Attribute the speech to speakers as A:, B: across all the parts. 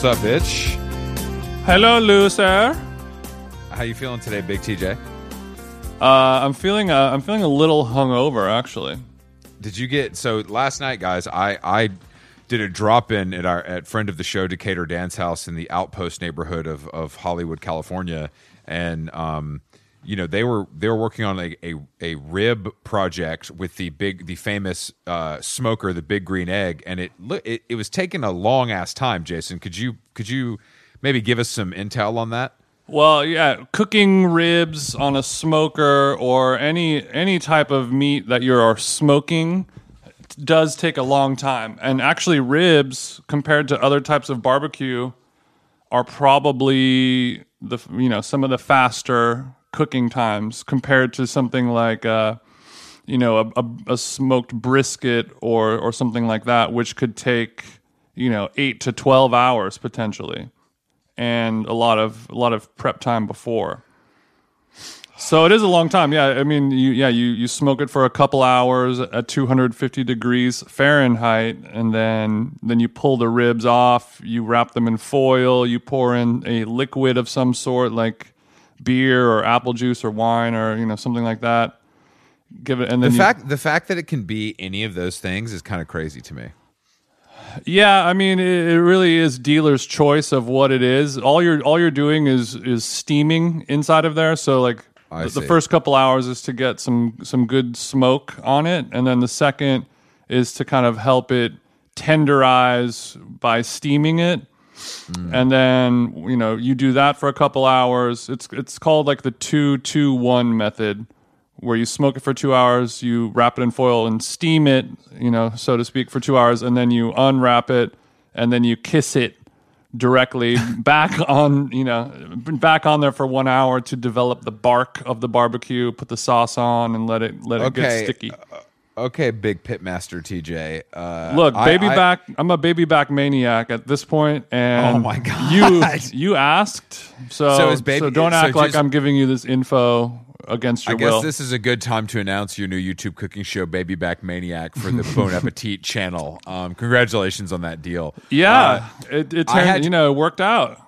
A: What's up, bitch?
B: Hello, loser.
A: How you feeling today, Big TJ?
B: Uh, I'm feeling uh, I'm feeling a little hungover actually.
A: Did you get so last night, guys? I I did a drop in at our at friend of the show Decatur Dan's House in the Outpost neighborhood of of Hollywood, California, and um, you know they were they were working on a a, a rib project with the big the famous uh, smoker, the Big Green Egg, and it it, it was taking a long ass time. Jason, could you could you maybe give us some intel on that?
B: Well, yeah, cooking ribs on a smoker or any any type of meat that you're smoking does take a long time. And actually ribs compared to other types of barbecue are probably the you know, some of the faster cooking times compared to something like uh you know, a, a, a smoked brisket or or something like that which could take, you know, 8 to 12 hours potentially and a lot of a lot of prep time before. So it is a long time. Yeah, I mean, you, yeah, you you smoke it for a couple hours at 250 degrees Fahrenheit, and then then you pull the ribs off. You wrap them in foil. You pour in a liquid of some sort, like beer or apple juice or wine or you know something like that. Give it, and then
A: The
B: you-
A: fact the fact that it can be any of those things is kind of crazy to me.
B: Yeah, I mean, it, it really is dealer's choice of what it is. All you're all you're doing is is steaming inside of there. So like the, the first couple hours is to get some some good smoke on it, and then the second is to kind of help it tenderize by steaming it.
A: Hmm.
B: And then you know you do that for a couple hours. It's it's called like the two two one method, where you smoke it for two hours, you wrap it in foil and steam it, you know, so to speak, for two hours, and then you unwrap it, and then you kiss it directly back on, you know, back on there for one hour to develop the bark of the barbecue. Put the sauce on and let it let it
A: Okay,
B: get sticky.
A: Okay, big pitmaster TJ. Uh,
B: Look,
A: I-
B: baby
A: I-
B: back. I'm a baby back maniac at this point, and
A: Oh my God.
B: you you asked, so
A: So baby-
B: so don't
A: so
B: act like
A: just-
B: I'm giving you this info against your I
A: guess
B: will.
A: this is a good time to announce your new YouTube cooking show, Baby Back Maniac, for the Bon Appetit channel. Um, congratulations on that deal.
B: yeah, it, it turned,
A: had-
B: you know, it worked out.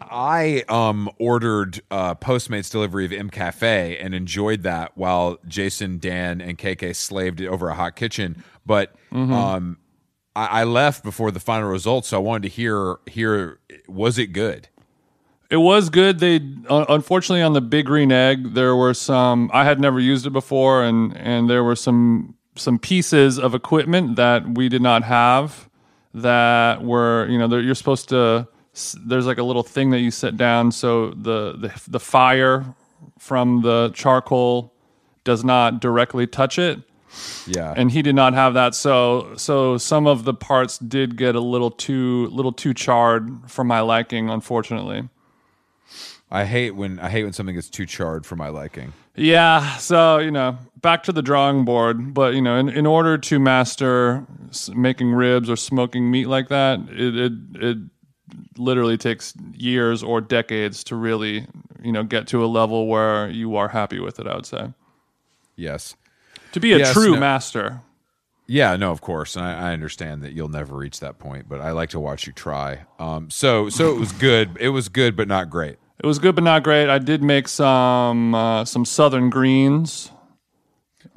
A: I um, ordered uh, Postmates delivery of M Cafe and enjoyed that while Jason, Dan, and KK slaved over a hot kitchen. But
B: Mm-hmm.
A: um, I, I left before the final results, so I wanted to hear hear was it good?
B: It was good. They uh, unfortunately on the big green egg there were some. I had never used it before, and and there were some some pieces of equipment that we did not have that were you know you're supposed to. There's like a little thing that you set down. So the the the fire from the charcoal does not directly touch it.
A: Yeah,
B: and he did not have that. So so some of the parts did get a little too little too charred for my liking unfortunately.
A: I hate when I hate when something gets too charred for my liking.
B: Yeah, so you know, back to the drawing board. But you know, in, in order to master making ribs or smoking meat like that, it, it it literally takes years or decades to really you know get to a level where you are happy with it. I would say
A: Yes.
B: to be a
A: Yes,
B: true
A: no.
B: master.
A: Yeah, no, of course, and I, I understand that you'll never reach that point, but I like to watch you try. Um, so, so it was good. It was good, but not great.
B: It was good, but not great. I did make some uh, some southern greens.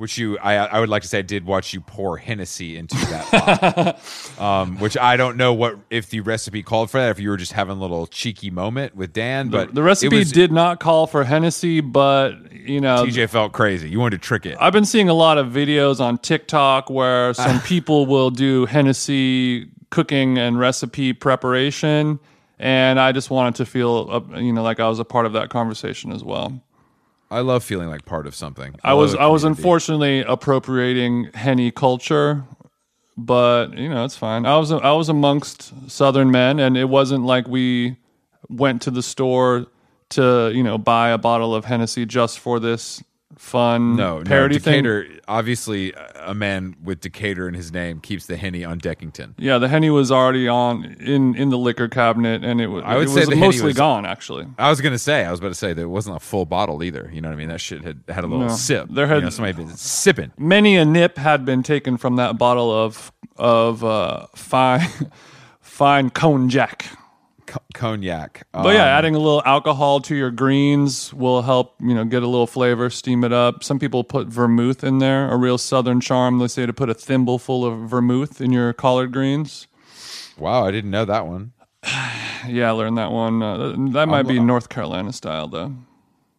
A: Which you, I, I would like to say, I did watch you pour Hennessy into that pot. um, which I don't know what if the recipe called for that. If you were just having a little cheeky moment with Dan, but
B: The recipe
A: was,
B: did not call for Hennessy, but you know,
A: TJ felt crazy. You wanted to trick it.
B: I've been seeing a lot of videos on TikTok where some people will do Hennessy cooking and recipe preparation, and I just wanted to feel, uh, you know, like I was a part of that conversation as well.
A: I love feeling like part of something.
B: I was, I was unfortunately appropriating Henny culture, but you know, it's fine. I was, I was amongst Southern men, and it wasn't like we went to the store to, you know, buy a bottle of Hennessy just for this fun
A: No,
B: parody
A: no,
B: thing.
A: Decatur. Obviously, a man with Decatur in his name keeps the Henny on Deckington.
B: Yeah, the henny was already on in in the liquor cabinet, and it was
A: I would
B: it
A: say
B: was mostly
A: was-
B: gone. Actually,
A: I was gonna say, I was about to say that it wasn't a full bottle either. You know what I mean? That shit had had a little
B: No.
A: sip.
B: There
A: You
B: had-
A: know, somebody been sipping.
B: many a nip had been taken from that bottle of of uh, fine fine cognac.
A: Co- cognac.
B: But yeah,
A: Um,
B: adding a little alcohol to your greens will help, you know, get a little flavor, steam it up. Some people put vermouth in there, a real southern charm. They say to put a thimble full of vermouth in your collard greens.
A: wow, I didn't know that one.
B: Yeah, I learned that one. Uh, that might be North Carolina style, though.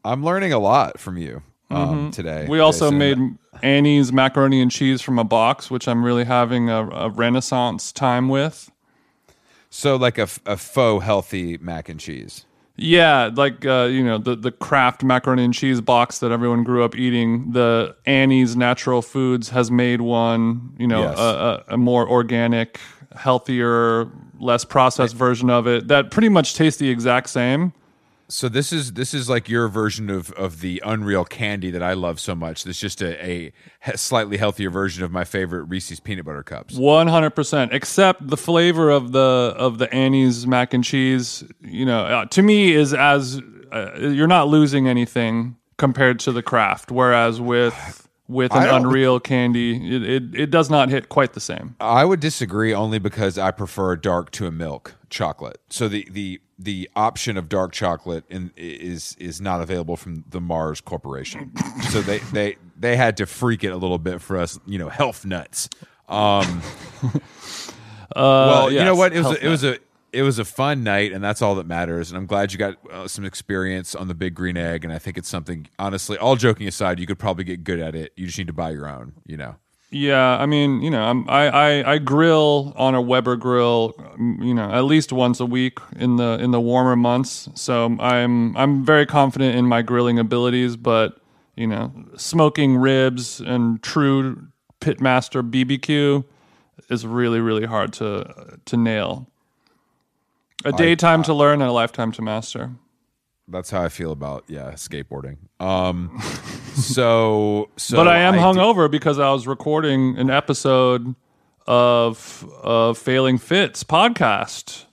A: I'm learning a lot from you um, today.
B: Mm-hmm. We also
A: Jason.
B: made Annie's macaroni and cheese from a box, which I'm really having a, a renaissance time with.
A: So like a, a faux healthy mac and cheese.
B: Yeah, like uh, you know the the Kraft macaroni and cheese box that everyone grew up eating. The Annie's Natural Foods has made one. You know,
A: Yes.
B: a, a, a more organic, healthier, less processed version of it that pretty much tastes the exact same.
A: So this is this is like your version of of the Unreal candy that I love so much. This just a, a slightly healthier version of my favorite Reese's peanut butter cups.
B: One hundred percent. Except the flavor of the of the Annie's mac and cheese, you know, uh, to me is as uh, you're not losing anything compared to the Kraft. Whereas with with an Unreal candy, it, it it does not hit quite the same.
A: I would disagree only because I prefer dark to a milk chocolate. So the the the option of dark chocolate in, is is not available from the Mars Corporation. so they they they had to freak it a little bit for us, you know, health nuts. Um, well, you know
B: Uh,
A: what? It was a, it was a it was a fun night, and that's all that matters. And I'm glad you got uh, some experience on the Big Green Egg. And I think it's something. Honestly, all joking aside, you could probably get good at it. You just need to buy your own. You know.
B: Yeah, I mean, you know, I'm, I, I I grill on a Weber grill, um, you know, at least once a week in the in the warmer months. So I'm I'm very confident in my grilling abilities, but you know, smoking ribs and true pitmaster BBQ is really really hard to to nail. A daytime to learn and a lifetime to master.
A: That's how I feel about yeah skateboarding. Um, so so,
B: but I am
A: did-
B: hungover because I was recording an episode of of Failing Fits podcast.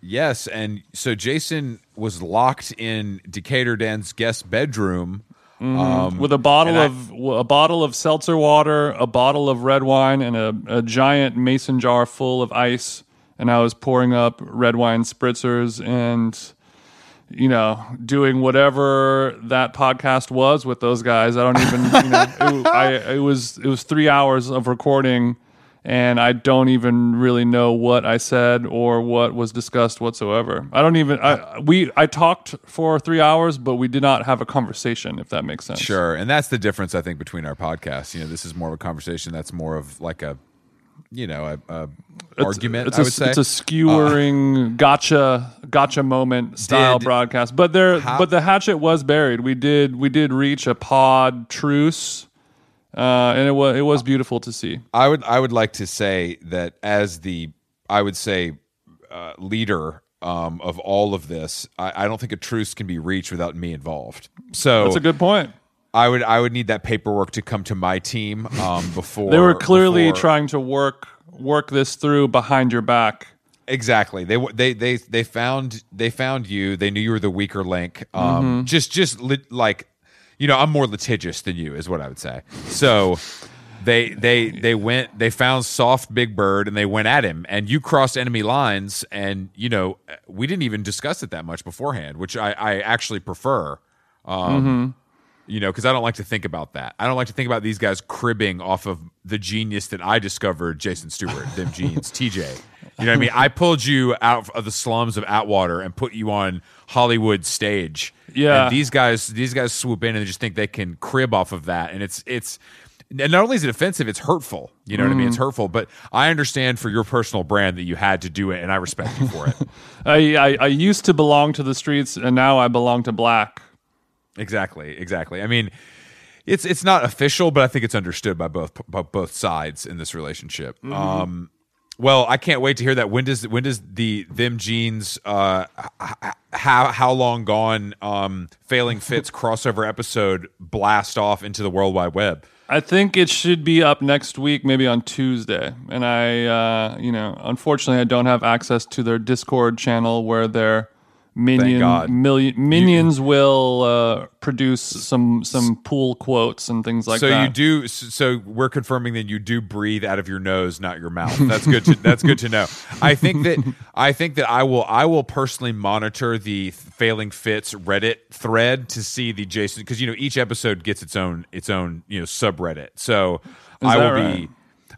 A: yes, and so Jason was locked in Decatur Dan's guest bedroom. Um,
B: with a bottle of a bottle of seltzer water, a bottle of red wine, and a, a giant mason jar full of ice. And I was pouring up red wine spritzers and you know doing whatever that podcast was with those guys. I don't even you know it, I, it was it was three hours of recording. And I don't even really know what I said or what was discussed whatsoever. I don't even. I, we I talked for three hours, but we did not have a conversation. If that makes sense.
A: Sure, and that's the difference I think between our podcasts. You know, this is more of a conversation. That's more of like a, you know, a, a argument.
B: It's
A: I
B: a,
A: would say
B: it's a skewering gotcha gotcha moment style
A: Did-
B: broadcast. But there
A: How-
B: but the hatchet was buried. We did we did reach a pod truce. Uh, and it was it was beautiful to see.
A: I would I would like to say that as the I would say uh, leader um, of all of this, I, I don't think a truce can be reached without me involved. So
B: That's a good point.
A: I would I would need that paperwork to come to my team um, before
B: They were clearly
A: before-
B: trying to work work this through behind your back.
A: Exactly. They they they they found they found you. They knew you were the weaker link. Um,
B: Mm-hmm.
A: Just just li- like you know, I'm more litigious than you, is what I would say. So they they they went. They found soft Big Bird and they went at him. And you crossed enemy lines. And you know, we didn't even discuss it that much beforehand, which I I actually prefer. Um, You know, because I don't like to think about that. I don't like to think about these guys cribbing off of the genius that I discovered, Jason Stewart, them jeans, TJ. You know what I mean? I pulled you out of the slums of Atwater and put you on Hollywood stage.
B: Yeah.
A: And these guys, these guys swoop in and they just think they can crib off of that, and it's it's. And not only is it offensive, it's hurtful. You know what I mean? It's mm. hurtful, but I understand for your personal brand that you had to do it, and I respect you for it.
B: I, I I used to belong to the streets, and now I belong to black.
A: Exactly, exactly. I mean, it's it's not official, but I think it's understood by both by both sides in this relationship. Um, well, I can't wait to hear that. When does when does the them jeans uh how how long gone um failing fits crossover episode blast off into the world wide web?
B: I think it should be up next week, maybe on Tuesday. And I, uh, you know, unfortunately, I don't have access to their Discord channel where they're Minion, million, minions will uh, produce some some pool quotes and things like
A: so
B: that.
A: So you do. So we're confirming that you do breathe out of your nose, not your mouth. That's good. To, that's good to know. I think that I think that I will. I will personally monitor the failing fits Reddit thread to see the Jason because you know each episode gets its own its own you know subreddit. So I will
B: right?
A: be.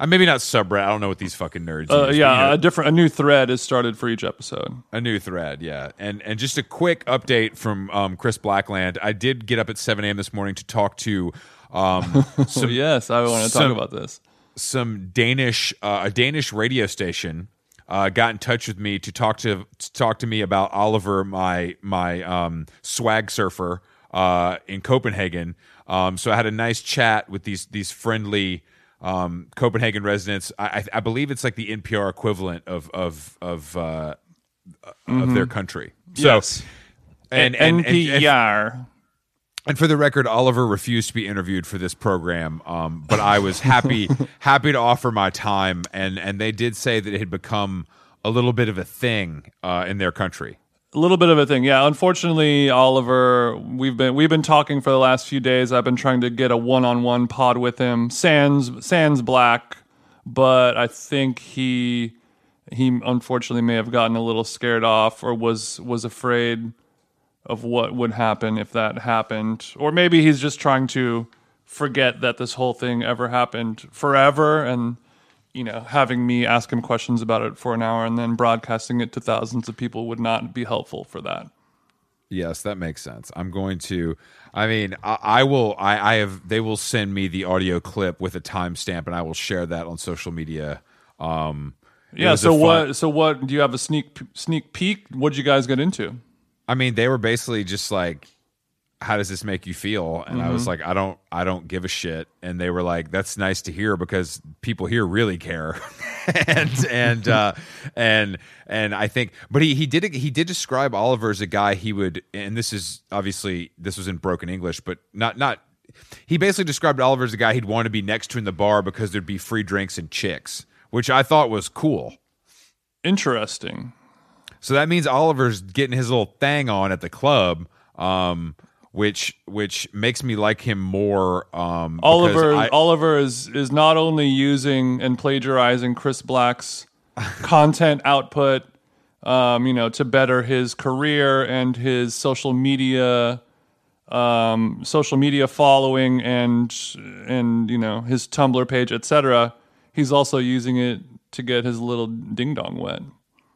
A: Uh, maybe not subreddit. I don't know what these fucking nerds.
B: Uh,
A: use,
B: yeah,
A: you know,
B: a different, a new thread is started for each episode.
A: A new thread, yeah, and and just a quick update from um, Chris Blackland. I did get up at seven a.m. this morning to talk to um,
B: So yes, I want to talk about this.
A: some Danish uh, a Danish radio station uh, got in touch with me to talk to, to talk to me about Oliver, my my um, swag surfer uh, in Copenhagen. Um, so I had a nice chat with these these friendly um, Copenhagen residents. I, I, believe it's like the NPR equivalent of of of uh, of their country. So
B: Yes.
A: and, and, and, and
B: NPR.
A: and for the record, Oliver refused to be interviewed for this program, um, but I was happy happy to offer my time, and and they did say that it had become a little bit of a thing uh, in their country.
B: A little bit of a thing, yeah. Unfortunately, Oliver, we've been we've been talking for the last few days. I've been trying to get a one-on-one pod with him. Sans Sans Black, but I think he he unfortunately may have gotten a little scared off or was was afraid of what would happen if that happened, or maybe he's just trying to forget that this whole thing ever happened forever and you know, having me ask him questions about it for an hour and then broadcasting it to thousands of people would not be helpful for that.
A: Yes, that makes sense. I'm going to. I mean, I, I will. I, I have. They will send me the audio clip with a timestamp, and I will share that on social media. Um,
B: Yeah. So what? So what? Do you have a sneak sneak peek? What'd you guys get into?
A: I mean, they were basically just like, "How does this make you feel?" And I was like, "I don't, I don't give a shit." And they were like, "That's nice to hear because people here really care." and and uh, and and I think, but he he did he did describe Oliver as a guy he would, and this is obviously this was in broken English, but not not. He basically described Oliver as a guy he'd want to be next to in the bar because there'd be free drinks and chicks, which I thought was cool.
B: Interesting.
A: So that means Oliver's getting his little thing on at the club, um, which which makes me like him more. Um,
B: Oliver
A: I-
B: Oliver is is not only using and plagiarizing Chris Black's content output, um, you know, to better his career and his social media, um, social media following and and you know his Tumblr page, etc. He's also using it to get his little ding dong wet.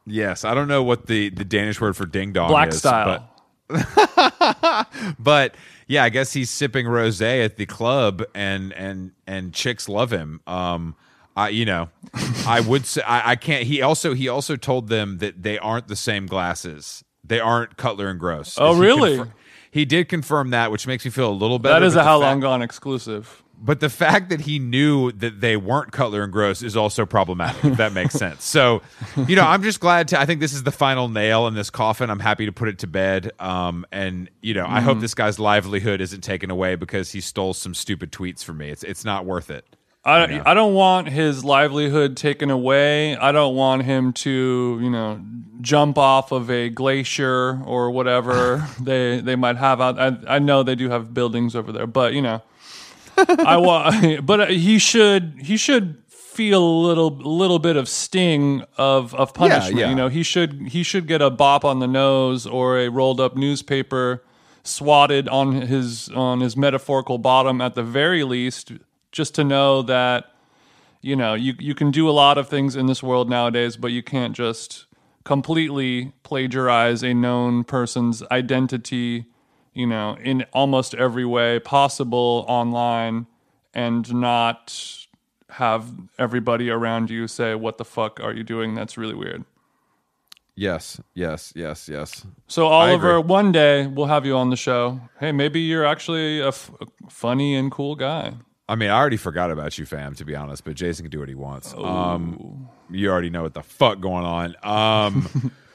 A: yes, I don't know what the the Danish word for ding dong
B: Black
A: is,
B: style.
A: but yeah, I guess he's sipping rosé at the club, and and and chicks love him. Um, I you know, I would say I, I can't. He also he also told them that they aren't the same glasses. They aren't Cutler and Gross.
B: Oh,
A: He
B: really?
A: confir- he did confirm that, which makes me feel a little better.
B: that is a how long gone exclusive.
A: But the fact that he knew that they weren't Cutler and Gross is also problematic. If that makes sense. So, you know, I'm just glad to. I think this is the final nail in this coffin. I'm happy to put it to bed. Um, and you know, I hope this guy's livelihood isn't taken away because he stole some stupid tweets from me. It's it's not worth it.
B: I, I don't want his livelihood taken away. I don't want him to, you know, jump off of a glacier or whatever they they might have out. I, I know they do have buildings over there, but you know, I want. But uh, he should he should feel a little little bit of sting of of punishment.
A: yeah.
B: You know, he should he should get a bop on the nose or a rolled up newspaper swatted on his on his metaphorical bottom at the very least just to know that you know you you can do a lot of things in this world nowadays but you can't just completely plagiarize a known person's identity you know in almost every way possible online and not have everybody around you say what the fuck are you doing that's really weird
A: Yes, yes, yes, yes.
B: So Oliver, one day we'll have you on the show. Hey, maybe you're actually a, f- a funny and cool guy.
A: I mean, I already forgot about you, fam. To be honest, but Jason can do what he wants. Um, you already know what the fuck going on. Um,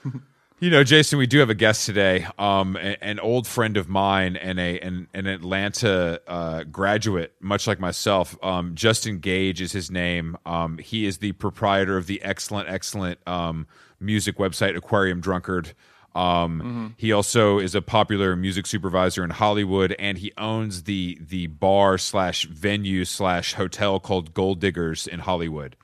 A: you know, Jason, we do have a guest today, um, an old friend of mine and a an, an Atlanta uh, graduate, much like myself. Um, Justin Gage is his name. Um, he is the proprietor of the excellent, excellent um, music website Aquarium Drunkard. Um, He also is a popular music supervisor in Hollywood, and he owns the the bar slash venue slash hotel called Gold Diggers in Hollywood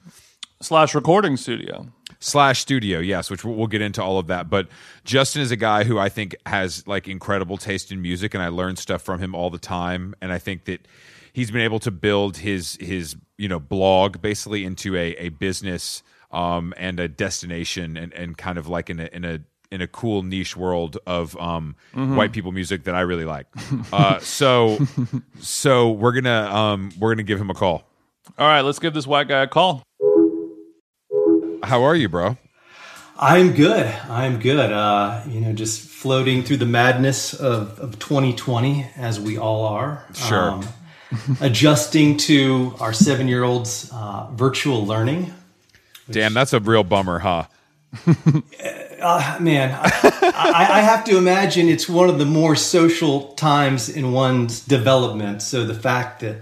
B: Slash recording studio.
A: Slash studio yes which we'll, get into all of that but justin is a guy who i think has like incredible taste in music and i learn stuff from him all the time and i think that he's been able to build his his you know blog basically into a, a business um and a destination and and kind of like in a in a in a cool niche world of um, white people music that I really like. Uh, so, so we're gonna um, we're gonna give him a call.
B: All right, let's give this white guy a call.
A: How are you, bro?
C: I'm good. I'm good. Uh, you know, just floating through the madness of, of 2020, as we all are.
A: Sure.
C: adjusting to our seven year old's uh, virtual learning.
A: Damn, that's a real bummer, huh?
C: Uh, man, I, I, I have to imagine it's one of the more social times in one's development. So the fact that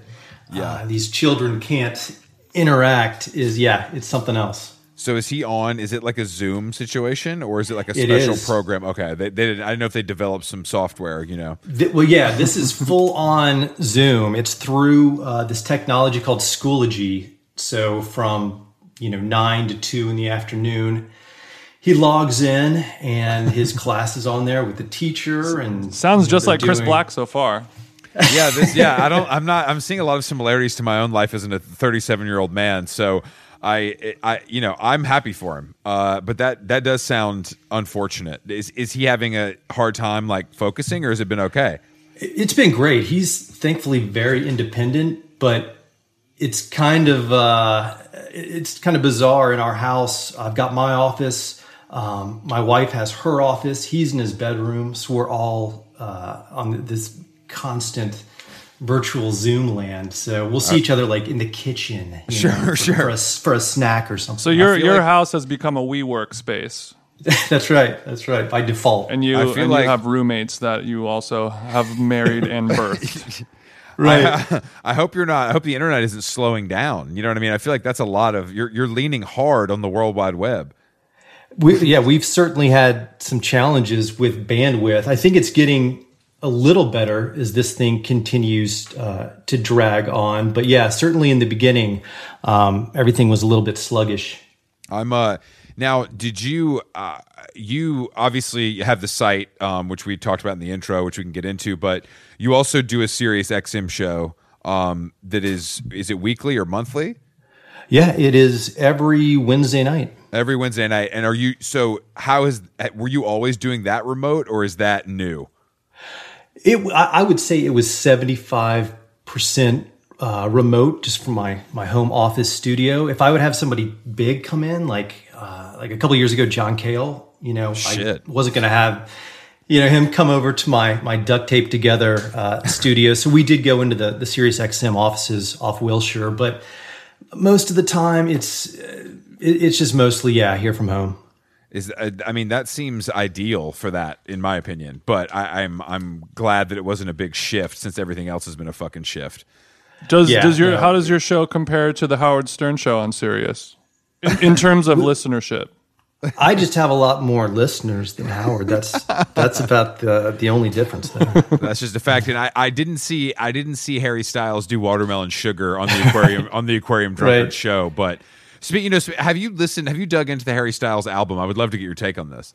C: uh, these children can't interact is, yeah, it's something else.
A: So is he on? Is it like a Zoom situation, or is it like a special
C: is.
A: program? Okay, they, they didn't, I don't know if they developed some software. You know,
C: Th- Well, yeah, this is full on Zoom. It's through uh, this technology called Schoology. So from you know nine to two in the afternoon, he logs in and his class is on there with the teacher. And
B: Sounds just
C: they're
B: like Chris Black so far.
A: yeah, this, yeah. I don't. I'm not. I'm seeing a lot of similarities to my own life as a 37 year old man. So I, I, you know, I'm happy for him. Uh, but that that does sound unfortunate. Is is he having a hard time like focusing, or has it been okay?
C: It's been great. He's thankfully very independent, but it's kind of uh, it's kind of bizarre in our house. I've got my office. Um, my wife has her office. He's in his bedroom. So we're all uh, on this constant virtual Zoom land. So we'll see each uh, other like in the kitchen. you
A: Sure,
C: know, for,
A: sure.
C: For a, for a snack or something.
B: So your your
A: like-
B: house has become a WeWork space,
C: that's right. That's right. By default.
B: and you
A: I feel
B: and
A: like-
B: you have roommates that you also have married and birthed.
C: right.
A: I hope you're not. I hope the internet isn't slowing down. You know what I mean? I feel like that's a lot of you're you're leaning hard on the World Wide Web.
C: We, yeah, we've certainly had some challenges with bandwidth. I think it's getting a little better as this thing continues uh, to drag on. But yeah, certainly in the beginning, um, everything was a little bit sluggish.
A: I'm uh now did you uh you obviously have the site um which we talked about in the intro which we can get into but you also do a Sirius XM show um that is is it weekly or monthly
C: Yeah, it is every Wednesday night.
A: every Wednesday night and are you so how is were you always doing that remote or is that new
C: It, I would say it was seventy five percent uh, remote, just from my my home office studio. If I would have somebody big come in, like uh, like a couple years ago, John Cale, you know,
A: Shit.
C: I wasn't going to have you know him come over to my my duct tape together uh, studio. So we did go into the the Sirius XM offices off Wilshire, but most of the time it's uh, it's just mostly yeah here from home.
A: Is uh, I mean that seems ideal for that in my opinion but I, I'm I'm glad that it wasn't a big shift since everything else has been a fucking shift
B: Does
C: Yeah,
B: does your
C: no.
B: how does your show compare to the Howard Stern show on Sirius in, in terms of listenership?
C: I just have a lot more listeners than Howard. That's that's about the the only difference there.
A: That's just a fact. And I, I didn't see I didn't see Harry Styles do watermelon sugar on the aquarium on the aquarium drunkard
C: Right.
A: show. But speaking, you know, have you listened? Have you dug into the Harry Styles album? I would love to get your take on this.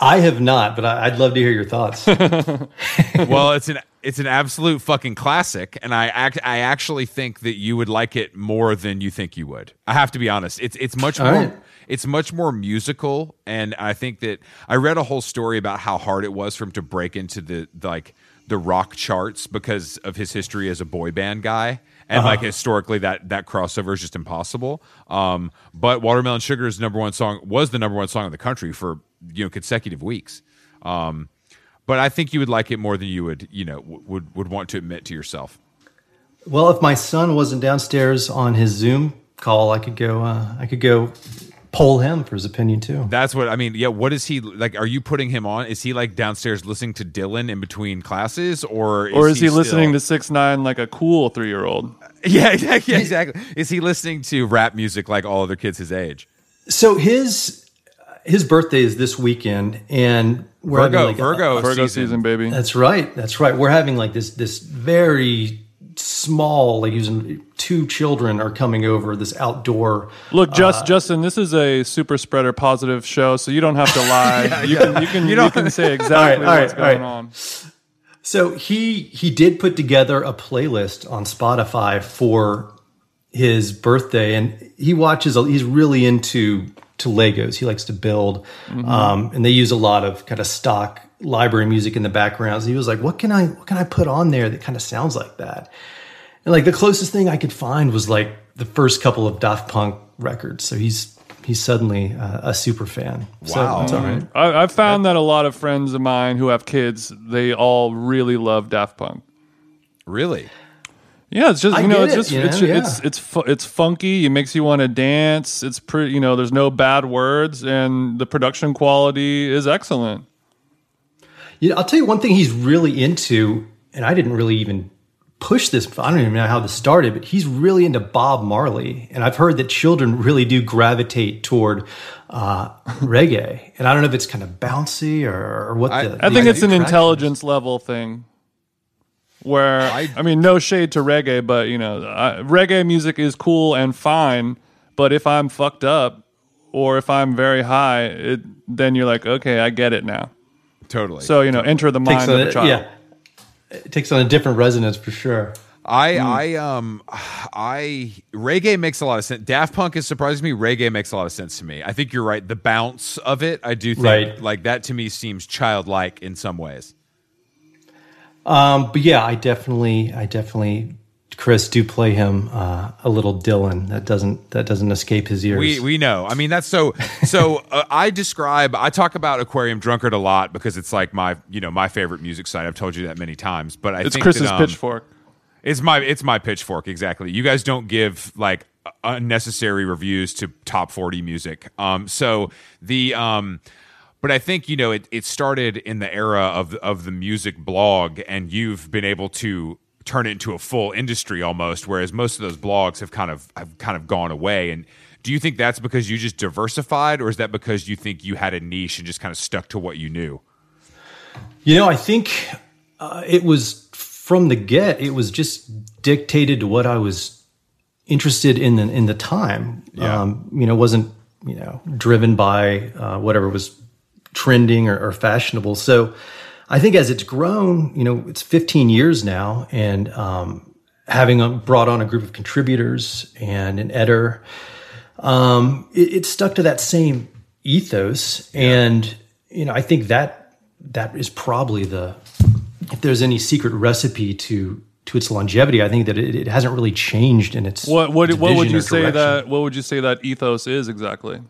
C: I have not, but I'd love to hear your thoughts.
A: well, it's an it's an absolute fucking classic, and I act I actually think that you would like it more than you think you would. I have to be honest. It's it's much
C: All
A: more
C: right.
A: it's much more musical, and I think that I read a whole story about how hard it was for him to break into the like the rock charts because of his history as a boy band guy. And like historically, that that crossover is just impossible. Um, but Watermelon Sugar's number one song was the number one song in the country for you know consecutive weeks. Um, but I think you would like it more than you would, you know, would would want to admit to yourself.
C: well, if my son wasn't downstairs on his Zoom call, I could go. Uh, I could go poll him for his opinion too.
A: That's what I mean. Yeah, what is he like? Are you putting him on? Is he like downstairs listening to Dylan in between classes, or is
B: Or is he, listening
A: still-
B: to Six Nine like a cool three year old?
A: Yeah, exactly, exactly. Is he listening to rap music like all other kids his age?
C: So his his birthday is this weekend, and we're having
A: Virgo,
C: like a-
A: Virgo,
B: Virgo
A: season.
B: season, baby.
C: That's right. That's right. We're having like this this very small, like using two children are coming over this outdoor.
B: Look,
C: Uh,
B: just Justin, this is a super spreader positive show, so you don't have to lie. you, Can, you can you,
A: don't-
B: can say exactly
C: right,
B: what's
C: right,
B: going
C: right.
B: on.
C: So he he did put together a playlist on Spotify for his birthday, and he watches. He's really into to Legos. He likes to build, um, and they use a lot of kind of stock library music in the background. So he was like, "What can I what can I put on there that kind of sounds like that?" And like the closest thing I could find was like the first couple of Daft Punk records. So he's he's suddenly uh, a super fan. So
A: Wow.
C: it's all right.
B: I, I've found that a lot of friends of mine who have kids, they all really love Daft Punk.
A: Really?
B: Yeah, it's just
C: I
B: you know,
C: get
B: it's
C: it,
B: just
C: you
B: it's
C: know, yeah.
B: it's it's fu- it's funky. It makes you want to dance. It's pretty. You know, there's no bad words, and the production quality is excellent.
C: You know, I'll tell you one thing he's really into, and I didn't really even push this. I don't even know how this started, but he's really into Bob Marley, and I've heard that children really do gravitate toward uh, reggae. And I don't know if it's kind of bouncy or, or what.
A: I-
C: the,
B: I
C: the
B: think it's an
C: attraction is.
B: intelligence level thing. Where I, mean, no shade to reggae, but you know, I, reggae music is cool and fine. But if I'm fucked up, or if I'm very high, it, then you're like, okay, I get it now.
A: Totally.
B: So you know, enter the
C: Takes
B: mind of
C: a-
B: a child.
C: yeah, it takes on a different resonance for sure.
A: I I um I reggae makes a lot of sense. Daft Punk is surprising me. Reggae makes a lot of sense to me. I think you're right. The bounce of it, I do think
C: Right.
A: like that to me seems childlike in some ways.
C: Um, but yeah, I definitely, I definitely, Chris, do play him uh, a little Dylan. That doesn't that doesn't escape his ears.
A: We we know. I mean that's so so uh, I describe I talk about Aquarium Drunkard a lot because it's like my you know my favorite music site. I've told you that many times, but I
B: It's
A: think
B: Chris's
A: that, um,
B: pitchfork.
A: It's my it's my pitchfork exactly. You guys don't give like unnecessary reviews to top 40 music. Um so the um but I think you know it it started in the era of of the music blog and you've been able to turn it into a full industry almost whereas most of those blogs have kind of have kind of gone away and do you think that's because you just diversified or is that because you think you had a niche and just kind of stuck to what you knew?
C: You know, I think uh, it was from the get. It was just dictated to what I was interested in the, in the time.
A: Yeah.
C: Um, you know, wasn't you know driven by uh, whatever was trending or, or fashionable. So, I think as it's grown, you know, it's 15 years now, and um, having uh, brought on a group of contributors and an editor, um, it, it stuck to that same ethos. And you know, I think that that is probably the if there's any secret recipe to to its longevity, I think that it, it hasn't really changed in its
B: What what what would you say
C: direction.
B: that what would you say that ethos is exactly?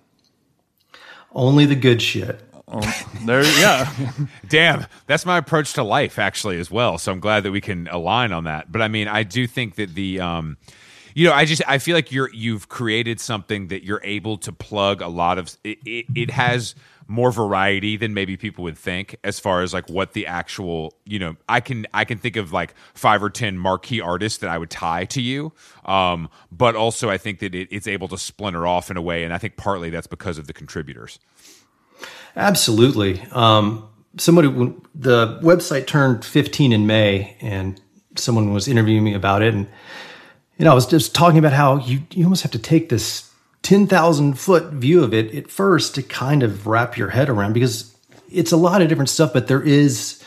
C: only the good shit.
B: There, yeah.
A: Damn, that's my approach to life actually as well. So I'm glad that we can align on that. But I mean, I do think that the um you know, I just I feel like you're you've created something that you're able to plug a lot of it, it, it has more variety than maybe people would think as far as like what the actual you know i can i can think of like five or ten marquee artists that i would tie to you um but also i think that it, it's able to splinter off in a way and i think partly that's because of the contributors
C: Absolutely. Um, somebody, the website turned 15 in May, and someone was interviewing me about it, and you know, I was just talking about how you you almost have to take this 10,000 foot view of it at first to kind of wrap your head around because it's a lot of different stuff, but there is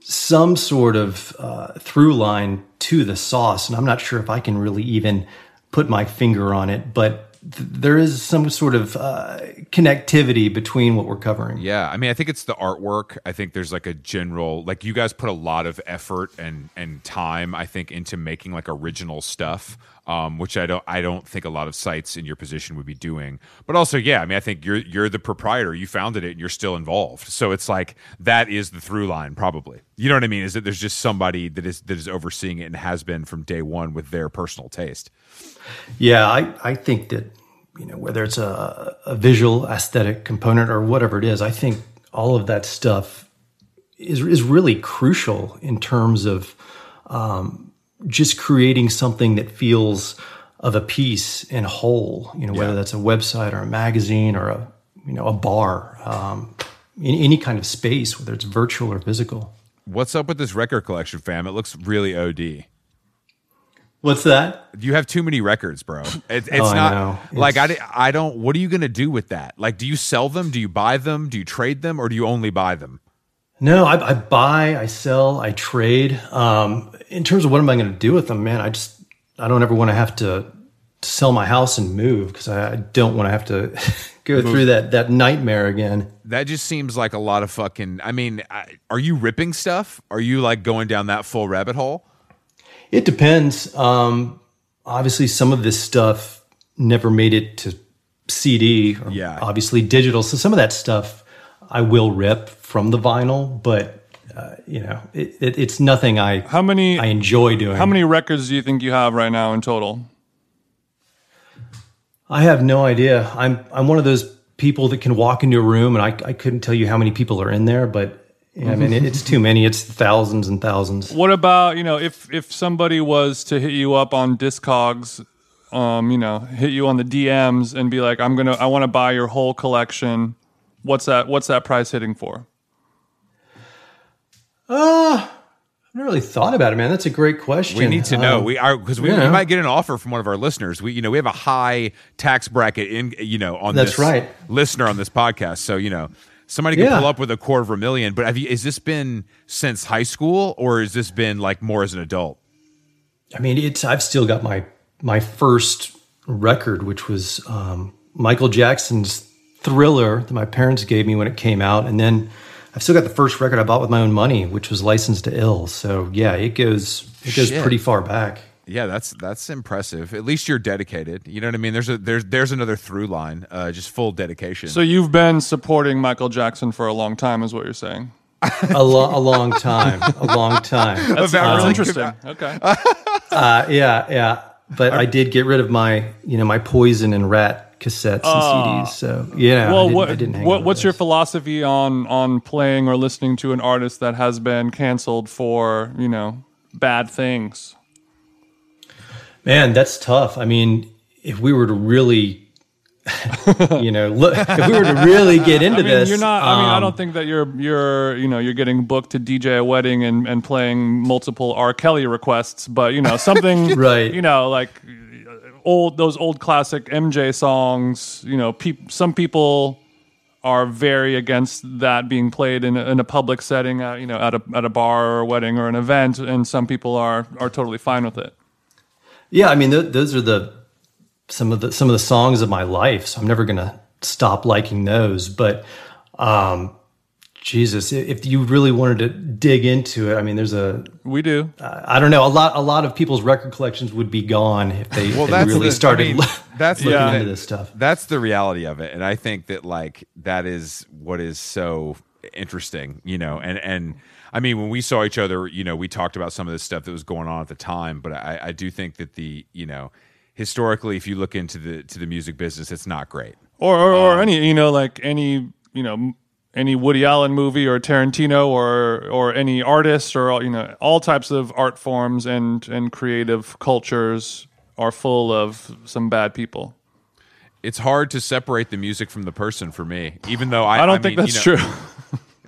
C: some sort of uh, through line to the sauce, and I'm not sure if I can really even put my finger on it, but th- there is some sort of uh, connectivity between what we're covering.
A: Yeah, I mean, I think it's the artwork. I think there's like a general like you guys put a lot of effort and and time, I think, into making like original stuff, um, which I don't I don't think a lot of sites in your position would be doing. But also, yeah, I mean, I think you're you're the proprietor. You founded it, and you're still involved. So it's like that is the through line, probably. You know what I mean? Is that there's just somebody that is that is overseeing it and has been from day one with their personal taste.
C: Yeah, I, I think that, you know, whether it's a, a visual aesthetic component or whatever it is, I think all of that stuff is, is really crucial in terms of um, just creating something that feels of a piece and whole, you know, whether
A: Yeah.
C: that's a website or a magazine or a, you know, a bar. Um, in any kind of space, whether it's virtual or physical.
A: What's up with this record collection, fam? It looks really OD.
C: What's that?
A: You have too many records, bro. It, it's
C: Oh, I
A: not
C: know.
A: like I,
C: It's-
A: I don't. What are you gonna do with that? Like, do you sell them? Do you buy them? Do you trade them, or do you only buy them?
C: No, I, I buy, I sell, I trade. Um, in terms of what am I going to do with them, man? I just I don't ever want to have to, to sell my house and move because I, I don't want to have to go through that that nightmare again.
A: That just seems like a lot of fucking. I mean, I, are you ripping stuff? Are you like going down that full rabbit hole?
C: It depends. Um, obviously, some of this stuff never made it to CD or
A: Yeah.
C: obviously digital. So some of that stuff I will rip from the vinyl, but uh, you know, it, it, it's nothing I
B: How many
C: I enjoy doing.
B: how many records do you think you have right now in total?
C: I have no idea. I'm I'm one of those people that can walk into a room and I, I couldn't tell you how many people are in there, but yeah, I mean it, it's too many. It's thousands and thousands.
B: What about you know if if somebody was to hit you up on Discogs, um, you know, hit you on the DMs and be like, I'm gonna I want to buy your whole collection. What's that? What's that price hitting for?
C: Uh, I've never really thought about it, man. That's a great question.
A: We need to know.
C: Um,
A: we are because we,
C: yeah.
A: we might get an offer from one of our listeners. We you know we have a high tax bracket in you know on
C: That's
A: this
C: right.
A: listener on this podcast. So you know somebody can
C: Yeah.
A: pull up with a quarter of a million. But have you? Is this been since high school or has this been like more as an adult?
C: I mean, it's I've still got my my first record, which was um, Michael Jackson's Thriller that my parents gave me when it came out, and then I've still got the first record I bought with my own money, which was Licensed to Ill. So yeah, it goes it goes
A: Shit.
C: pretty far back.
A: Yeah, that's that's impressive. At least you're dedicated. You know what I mean? There's a there's there's another through line. Uh, just full dedication.
B: So you've been supporting Michael Jackson for a long time, is what you're saying?
C: a, lo- a long time, a long time.
B: That's,
A: About
B: that's
A: really-
B: interesting. Okay.
C: Uh, yeah, yeah. But I did get rid of my, you know, my poison and rat cassettes and CDs. So yeah, I
B: well,
C: didn't,
B: what,
C: I
B: what what's your philosophy on on playing or listening to an artist that has been canceled for you know bad things?
C: man? That's tough. I mean, if we were to really, you know, look, if we were to really get into
B: I mean,
C: this,
B: you're not. I mean, I
C: um,
B: don't think that you're you're you know you're getting booked to DJ a wedding and and playing multiple R. Kelly requests, but you know something
C: Right.
B: You know, like old those old classic MJ songs. You know, peop, some people are very against that being played in a, in a public setting. Uh, you know, at a at a bar or a wedding or an event, and some people are are totally fine with it.
C: Yeah, I mean, th- those are the some of the some of the songs of my life. So I'm never gonna stop liking those. But um, Jesus, if you really wanted to dig into it, I mean, there's a
B: We do.
C: I don't know a lot a lot of people's record collections would be gone if they,
A: well,
C: they
A: that's
C: really
A: the,
C: started
A: I mean, that's
C: looking
A: the,
C: into this stuff.
A: That's the reality of it, and I think that like that is what is so interesting, you know. And and I mean, when we saw each other, you know, we talked about some of the stuff that was going on at the time. But I, I do think that the you know historically, if you look into the to the music business, it's not great.
B: or or,
A: Um,
B: or any you know like any you know m- any Woody Allen movie or Tarantino or or any artist or you know all types of art forms and and creative cultures are full of some bad people.
A: It's hard to separate the music from the person for me, even though I,
B: I don't think
A: mean,
B: that's
A: you know,
B: true.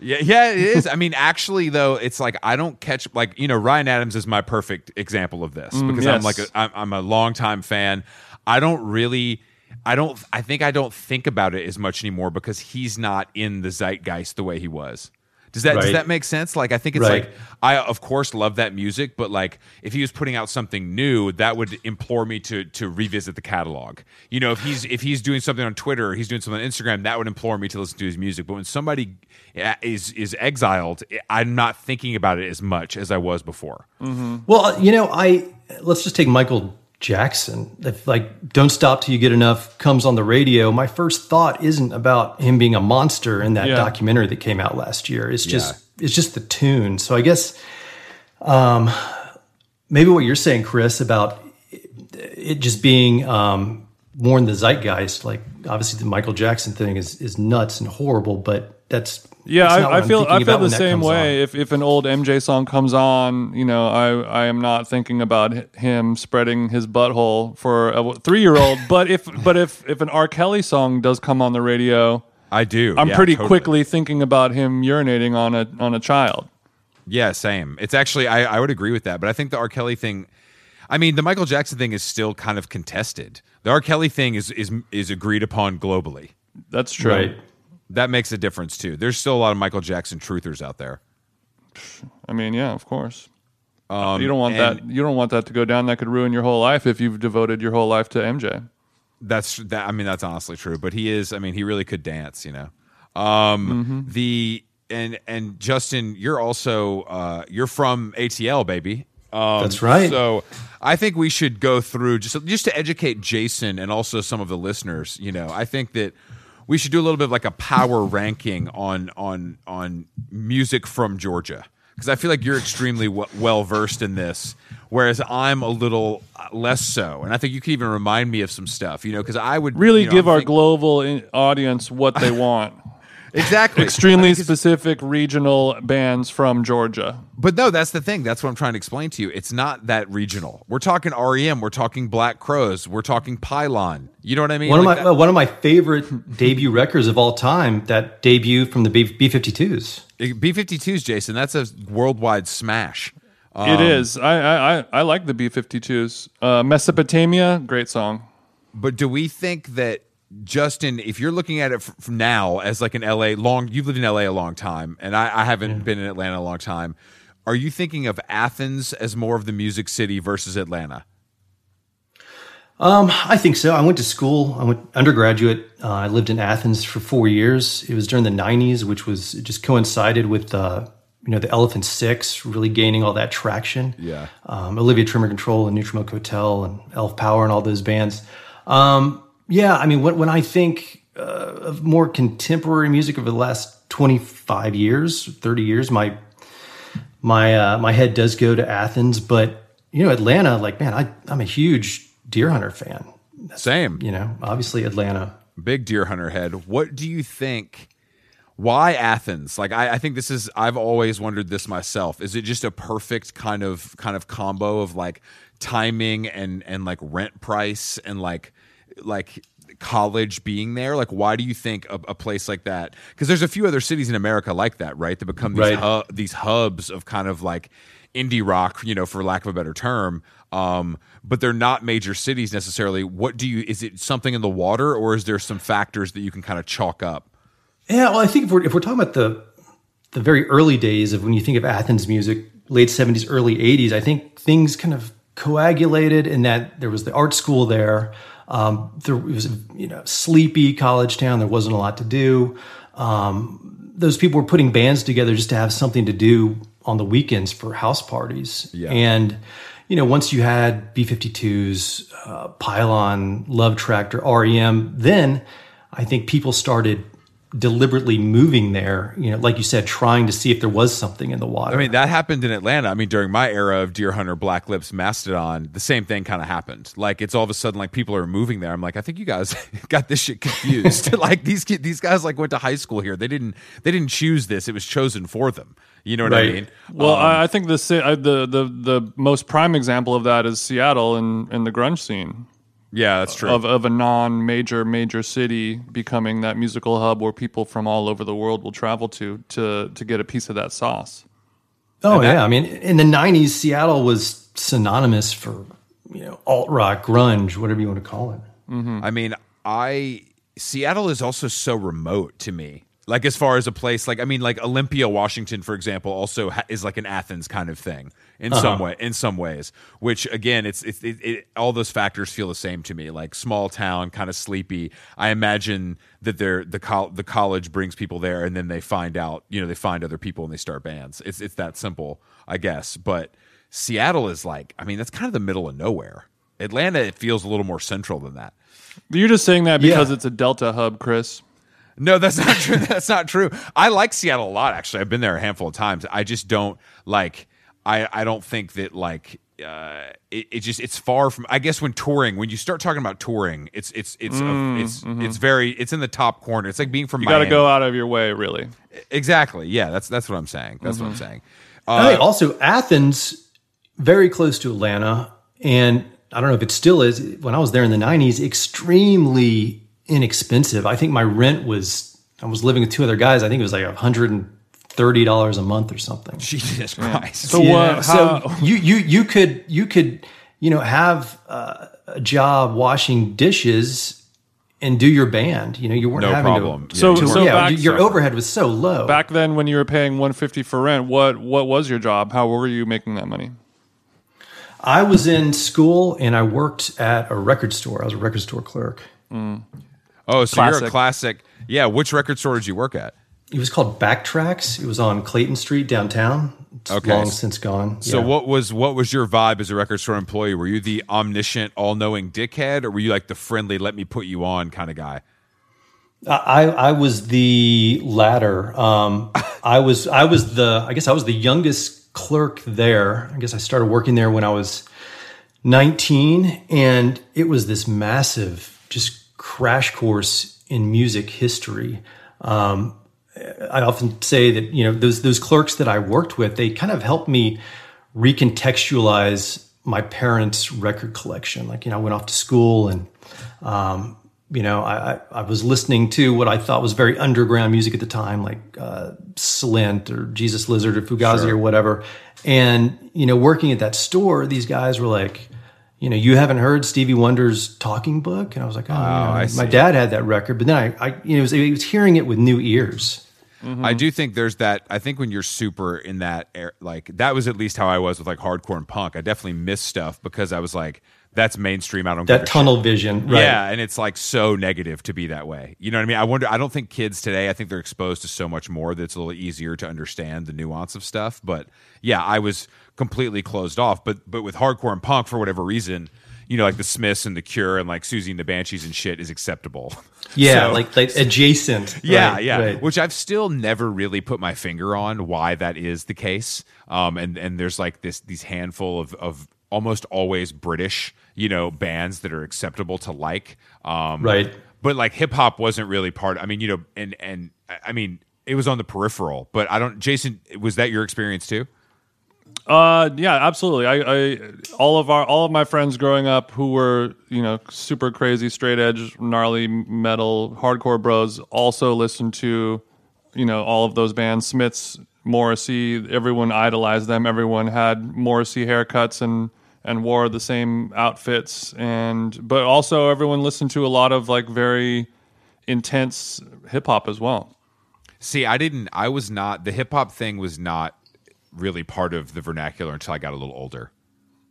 A: Yeah, yeah, it is. I mean, actually, though, it's like I don't catch like you know Ryan Adams is my perfect example of this mm, because I'm like a, I'm, I'm a longtime fan. I don't really, I don't, I think I don't think about it as much anymore because he's not in the zeitgeist the way he was. Does that does that make sense? Like I think it's
C: Right.
A: like I of course love that music, but like if he was putting out something new, that would implore me to to revisit the catalog. You know, if he's if he's doing something on Twitter, or he's doing something on Instagram, that would implore me to listen to his music. But when somebody uh, is is exiled, I'm not thinking about it as much as I was before.
C: Well, you know, I let's just take Michael Jackson. If like "Don't Stop Till You Get Enough" comes on the radio, my first thought isn't about him being a monster in that
B: Yeah.
C: documentary that came out last year. It's just it's just the tune. So I guess um, maybe what you're saying, Chris, about it just being um, more in the zeitgeist. Like obviously the Michael Jackson thing is is nuts and horrible, but that's
B: Yeah,
C: that's
B: I, I feel I feel the same way.
C: on.
B: If if an old MJ song comes on, you know, I I am not thinking about him spreading his butthole for a three year old. but if but if if an R. Kelly song does come on the radio,
A: I do.
B: I'm
A: yeah,
B: pretty
A: totally.
B: quickly thinking about him urinating on a on a child.
A: Yeah, same. It's actually I, I would agree with that, but I think the R. Kelly thing. I mean, the Michael Jackson thing is still kind of contested. The R. Kelly thing is is is agreed upon globally.
B: That's true.
C: Right.
A: That makes a difference too. There's still a lot of Michael Jackson truthers out there.
B: I mean, yeah, of course. you don't want
A: Um, and-
B: that. You don't want that to go down. That could ruin your whole life if you've devoted your whole life to MJ.
A: That's that. I mean, that's honestly true. But he is. I mean, he really could dance. You know. Um, The and and Justin, you're also uh, you're from ATL, baby. Um,
C: That's right.
A: So I think we should go through just just to educate Jason and also some of the listeners. You know, I think that we should do a little bit of like a power ranking on on on music from Georgia because I feel like you're extremely w- well versed in this, whereas I'm a little uh, less so. And I think you could even remind me of some stuff. You know, because I would
B: Really
A: you know,
B: give
A: I'm
B: our
A: think-
B: global in- audience what they want.
A: Exactly
B: Extremely specific regional bands from Georgia.
A: But no, that's the thing. That's what I'm trying to explain to you. It's not that regional. We're talking REM. We're talking Black Crowes. We're talking Pylon. You know what I mean?
C: One
A: Like
C: of my
A: that-
C: one of my favorite debut records of all time. That debut from the B fifty twos.
A: B52s, Jason. That's a worldwide smash. Um,
B: it is. I, I I I like the B52s. Uh, Mesopotamia, great song.
A: But do we think that Justin, if you're looking at it from now as like an LA long, you've lived in LA a long time, and I, I haven't been in Atlanta a long time. Are you thinking of Athens as more of the music city versus Atlanta?
C: Um, I think so. I went to school. I went undergraduate. Uh, I lived in Athens for four years. It was during the '90s, which was it just coincided with uh, you know the Elephant Six really gaining all that traction.
A: Yeah.
C: Um, Olivia Tremor Control and Neutral Milk Hotel and Elf Power and all those bands. Um, yeah, I mean, when, when I think uh, of more contemporary music over the last 25 years, 30 years, my my uh, my head does go to Athens, but you know, Atlanta, like man, I, I'm a huge Deerhunter fan.
A: Same.
C: You know, obviously Atlanta.
A: big Deerhunter head what do you think why athens like I, I think this is i've always wondered this myself is it just a perfect kind of kind of combo of like timing and and like rent price and like like college being there like why do you think a, a place like that because there's a few other cities in america like that right that become these
C: Right.
A: hu- these hubs of kind of like indie rock you know for lack of a better term um but they're not major cities necessarily what do you is it something in the water or is there some factors that you can kind of chalk up
C: Yeah, well, I think if we're if we're talking about the the very early days of when you think of Athens music, late '70s, early '80s, I think things kind of coagulated in that there was the art school there. Um, there was you know sleepy college town. There wasn't a lot to do. Um, those people were putting bands together just to have something to do on the weekends for house parties.
A: Yeah.
C: And you know, once you had B52s, uh, Pylon, Love Tractor, REM, then I think people started deliberately moving there, you know, like you said, trying to see if there was something in the water.
A: I mean, that happened in Atlanta. I mean, during my era of Deerhunter, Black Lips, Mastodon, the same thing kind of happened. Like, it's all of a sudden like people are moving there. I'm like, I think you guys got this shit confused. like these kid, these guys like went to high school here. They didn't they didn't choose this. It was chosen for them. You know what I mean?
B: Well, I, um, I think the, the the the most prime example of that is Seattle and and the grunge scene
A: Yeah, that's true.
B: of of a non major major city becoming that musical hub where people from all over the world will travel to to to get a piece of that sauce.
C: oh yeah, I mean, in the '90s, Seattle was synonymous for you know alt rock, grunge, whatever you want to call it. Mm-hmm.
A: I mean, I Seattle is also so remote to me. Like as far as a place, like I mean, like Olympia, Washington, for example, also ha- is like an Athens kind of thing in some uh-huh. way. In some ways, which again, it's it's it, it, all those factors feel the same to me. Like small town, kind of sleepy. I imagine that they're the col- the college brings people there, and then they find out, you know, they find other people and they start bands. It's it's that simple, I guess. But Seattle is like, I mean, that's kind of the middle of nowhere. Atlanta, it feels a little more central than that.
B: You're just saying that because
C: Yeah.
B: it's a Delta hub, Chris.
A: No, that's not true. That's not true. I like Seattle a lot. Actually, I've been there a handful of times. I just don't like. I I don't think that like. Uh, it, it just it's far from. I guess when touring, when you start talking about touring, it's it's it's uh, it's it's very it's in the top corner. It's like being from
B: You got to go out of your way, really.
A: exactly. Yeah, that's that's what I'm saying. That's what I'm saying.
C: I think also Athens, very close to Atlanta, and I don't know if it still is. When I was there in the '90s, extremely inexpensive. I think my rent was I was living with two other guys. I think it was like a hundred and thirty dollars a month or something.
A: Jesus Christ.
B: So what?
C: so
B: How,
C: you you you could you could you know have uh, a job washing dishes and do your band. You know, you weren't
A: No
C: having
A: problem.
C: to.
A: Yeah,
B: So-
C: to-
B: so
C: yeah,
B: back-
C: your overhead was so low.
B: back then, when you were paying one fifty for rent, what what was your job? How were you making that money?
C: I was in school and I worked at a record store. I was a record store clerk.
A: oh, so you're a
B: Classic.
A: classic. Yeah. Which record store did you work at?
C: It was called Backtracks. It was on Clayton Street downtown. It's
A: Okay.
C: long since gone.
A: So
C: Yeah.
A: what was what was your vibe as a record store employee? Were you the omniscient, all-knowing dickhead, or were you like the friendly, let me put you on kind of guy?
C: I, I was the latter. Um, I was I was the I guess I was the youngest clerk there. I guess I started working there when I was 19, and it was this massive just crash course in music history. Um, I often say that you know those those clerks that I worked with, they kind of helped me recontextualize my parents' record collection. Like you know, I went off to school and um, you know, I, I, I was listening to what I thought was very underground music at the time, like uh, Slint or Jesus Lizard or Fugazi or whatever. And, you know, working at that store, these guys were like, you know, you haven't heard Stevie Wonder's Talking Book? And I was like, oh, you know, my dad had that record. But then I, I you know, it was, it was hearing it with new ears. Mm-hmm.
A: I do think there's that. I think when you're super in that, air, like that was at least how I was with like hardcore and punk. I definitely missed stuff because I was like, that's mainstream. I don't
C: That tunnel
A: shit.
C: vision. Right.
A: Yeah, and it's like so negative to be that way. You know what I mean? I wonder. I don't think kids today. I think they're exposed to so much more that it's a little easier to understand the nuance of stuff. But yeah, I was completely closed off. But but with hardcore and punk, for whatever reason, you know, like the Smiths and the Cure and like Siouxsie and the Banshees and shit is acceptable.
C: Yeah.
A: So-
C: like, like adjacent.
A: yeah,
C: Right,
A: yeah.
C: right.
A: Which I've still never really put my finger on why that is the case. Um, and and there's like this these handful of of almost always British, you know, bands that are acceptable to like. Um,
C: Right.
A: But like hip hop wasn't really part. I mean, you know, and and I- I mean, it was on the peripheral. But I don't. Jason, was that your experience too?
B: Uh, yeah, absolutely. I, I, all of our, all of my friends growing up who were, you know, super crazy, straight edge, gnarly metal, hardcore bros, also listened to, you know, all of those bands. Smiths, Morrissey. Everyone idolized them. Everyone had Morrissey haircuts and and wore the same outfits. And but also everyone listened to a lot of like very intense hip hop as well.
A: See, I didn't. I was not. The hip hop thing was not really part of the vernacular until I got a little older.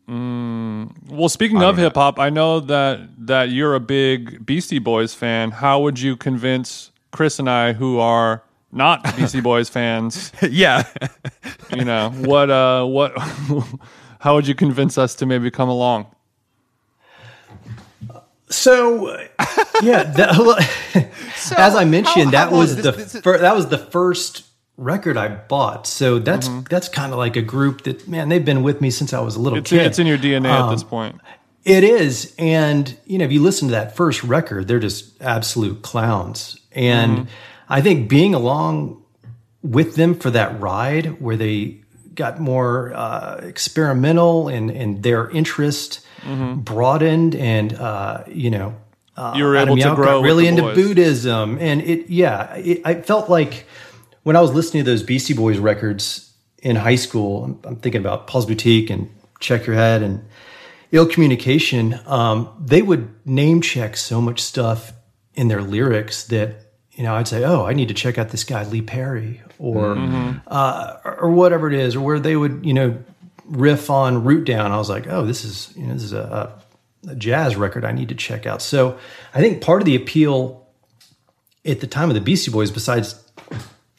B: Well, speaking of hip hop, I know that that you're a big Beastie Boys fan. How would you convince Chris and I, who are not Beastie Boys fans,
A: yeah.
B: you know what? Uh, what? how would you convince us to maybe come along?
C: So, uh, yeah, that, as I mentioned,
A: how
C: that was
A: long-
C: the
A: this- this-
C: fir- that was the first record I bought. So that's
A: Mm-hmm.
C: that's kind of like a group that man they've been with me since I was a little
B: It's,
C: kid.
B: it's in your DNA at this point.
C: It is, and you know, if you listen to that first record, they're just absolute clowns. And I think being along with them for that ride, where they got more uh, experimental and and their interest broadened, and uh, you know, uh,
B: You were
C: Adam
B: able to
C: Yauch
B: grow
C: really into
B: boys.
C: Buddhism, and it yeah, it, I felt like when I was listening to those Beastie Boys records in high school, I'm, I'm thinking about Paul's Boutique and Check Your Head and Ill Communication. Um, they would name check so much stuff in their lyrics that you know I'd say, oh, I need to check out this guy Lee Perry or uh, or whatever it is, or where they would you know riff on Root Down. I was like, oh, this is you know this is a, a jazz record I need to check out. So I think part of the appeal at the time of the Beastie Boys, besides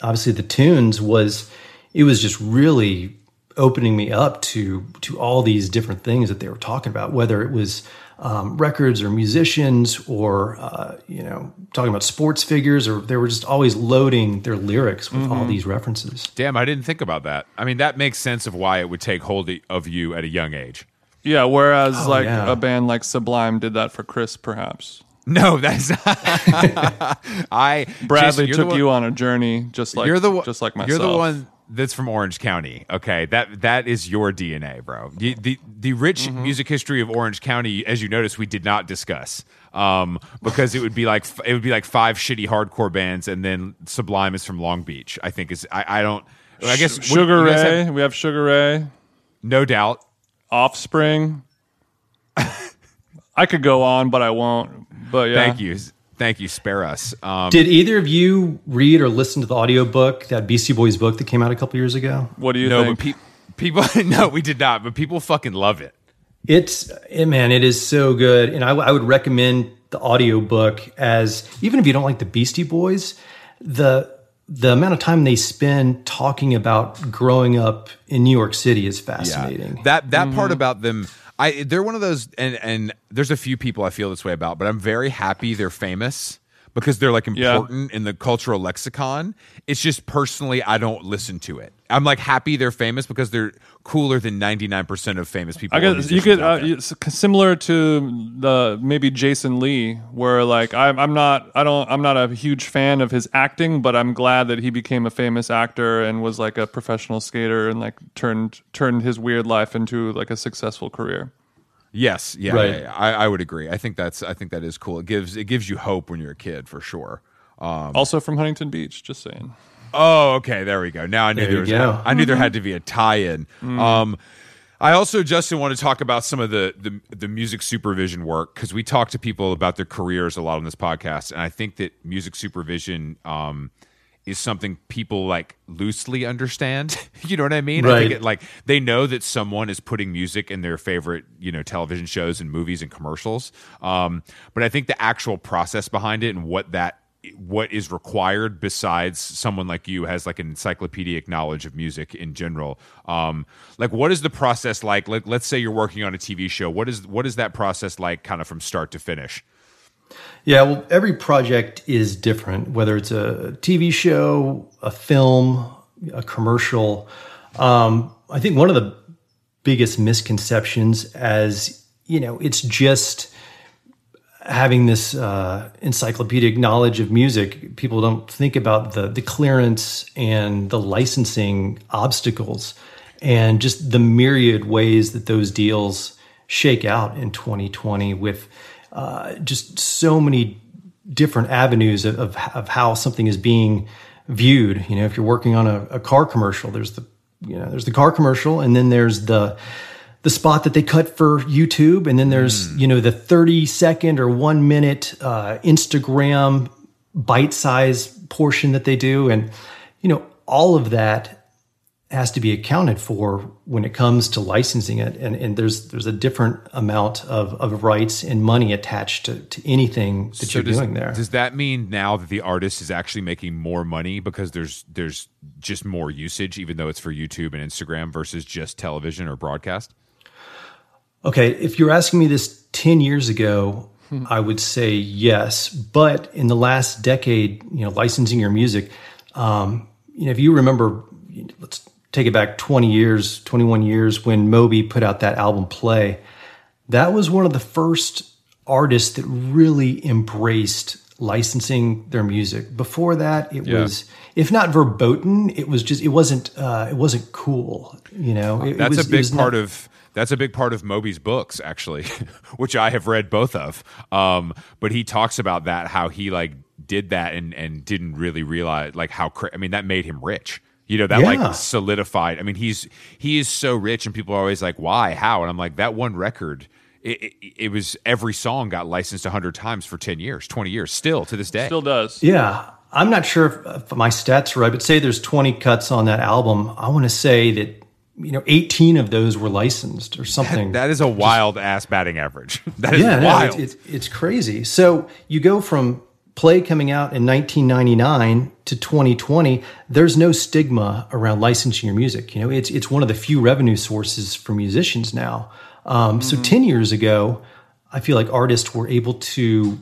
C: obviously the tunes, was it was just really opening me up to to all these different things that they were talking about, whether it was um, records or musicians or uh, you know talking about sports figures, or they were just always loading their lyrics with all these references.
A: Damn, I didn't think about that. I mean, that makes sense of why it would take hold of you at a young age.
B: Yeah. Whereas like
C: yeah.
B: a band like Sublime did that for Chris, perhaps.
A: No, that's not I.
B: Bradley
A: Jason,
B: took
A: one-
B: you on a journey, just like
A: you're the one.
B: just like myself.
A: You're the one. that's from Orange County. Okay, that that is your DNA, bro. The the, the rich
B: Mm-hmm.
A: music history of Orange County, as you notice, we did not discuss um, because it would be like it would be like five shitty hardcore bands, and then Sublime is from Long Beach. I think is I, I don't. I guess
B: Sugar Ray.
A: have-
B: we have Sugar Ray.
A: no doubt.
B: Offspring. I could go on, but I won't. But yeah,
A: Thank you, thank you. Spare us. Um,
C: Did either of you read or listen to the audiobook, that Beastie Boys book that came out a couple years ago?
B: What do you
A: no,
B: think?
A: but pe- people. No, we did not. But people fucking love it.
C: It's eh, man, it is so good, and I, I would recommend the audiobook as even if you don't like the Beastie Boys, the the amount of time they spend talking about growing up in New York City is fascinating.
A: That that
B: Mm-hmm.
A: part about them, I they're one of those, and and there's a few people I feel this way about, but I'm very happy they're famous because they're like
B: Yeah.
A: important in the cultural lexicon. It's just personally, I don't listen to it. I'm like happy they're famous because they're cooler than 99% of famous people.
B: I guess you could uh, similar to the maybe Jason Lee, where like I'm I'm not I don't I'm not a huge fan of his acting, but I'm glad that he became a famous actor and was like a professional skater and like turned turned his weird life into like a successful career.
A: Yes, yeah,
C: Right.
A: yeah, yeah. I, I would agree. I think that's I think that is cool. It gives it gives you hope when you're a kid for sure. Um,
B: Also from Huntington Beach, just saying.
A: Oh, okay. There we go. Now I knew
C: There
A: there, was.
C: go.
A: I knew there had to be a tie-in.
B: Mm.
A: Um, I also, Justin, want to talk about some of the the, the music supervision work because we talk to people about their careers a lot on this podcast, and I think that music supervision um, is something people like loosely understand. you know what I mean? I think it, like they know that someone is putting music in their favorite, you know, television shows and movies and commercials. Um, but I think the actual process behind it and what that what is required besides someone like you has like an encyclopedic knowledge of music in general um like what is the process like like let's say you're working on a tv show what is what is that process like kind of from start to finish
C: Yeah, well, every project is different, whether it's a TV show, a film, a commercial. Um, I think one of the biggest misconceptions, as you know, it's just having this uh, encyclopedic knowledge of music. People don't think about the the clearance and the licensing obstacles, and just the myriad ways that those deals shake out in 2020 with uh, just so many different avenues of, of, of how something is being viewed. You know, if you're working on a, a car commercial, there's the you know there's the car commercial, and then there's the the spot that they cut for YouTube, and then there's you know the 30 second or one minute uh, Instagram bite size portion that they do, and you know all of that has to be accounted for when it comes to licensing it. And, and there's there's a different amount of, of rights and money attached to, to anything that you're
A: does,
C: doing there.
A: does that mean now that the artist is actually making more money because there's there's just more usage even though it's for youtube and instagram versus just television or broadcast?
C: Okay if you're asking me this 10 years ago i would say yes. But in the last decade you know licensing your music um, you know if you remember let's take it back 20 years 21 years when moby put out that album play that was one of the first artists that really embraced licensing their music before that it
A: Yeah.
C: was if not verboten it was just it wasn't uh, it wasn't cool you know it, it
A: that's
C: was-
A: a
C: it
A: big part
C: not-
A: of that's a big part of Moby's books actually, which I have read both of. Um, but he talks about that how he like did that and and didn't really realize like how cra- I mean that made him rich. You know that
C: Yeah.
A: like solidified. I mean he's he is so rich and people are always like why how and I'm like that one record. It, it, it was every song got licensed 100 times for 10 years 20 years still to this day
B: Still does.
C: Yeah, I'm not sure if, if my stats are right, but say there's 20 cuts on that album. I want to say that you know 18 of those were licensed or something.
A: that is a wild ass batting average that is
C: yeah, no,
A: wild
C: it's, it's it's crazy. So you go from Play coming out in 1999 to 2020. There's no stigma around licensing your music. You know, it's it's one of the few revenue sources for musicians now. Um, So 10 years ago, I feel like artists were able to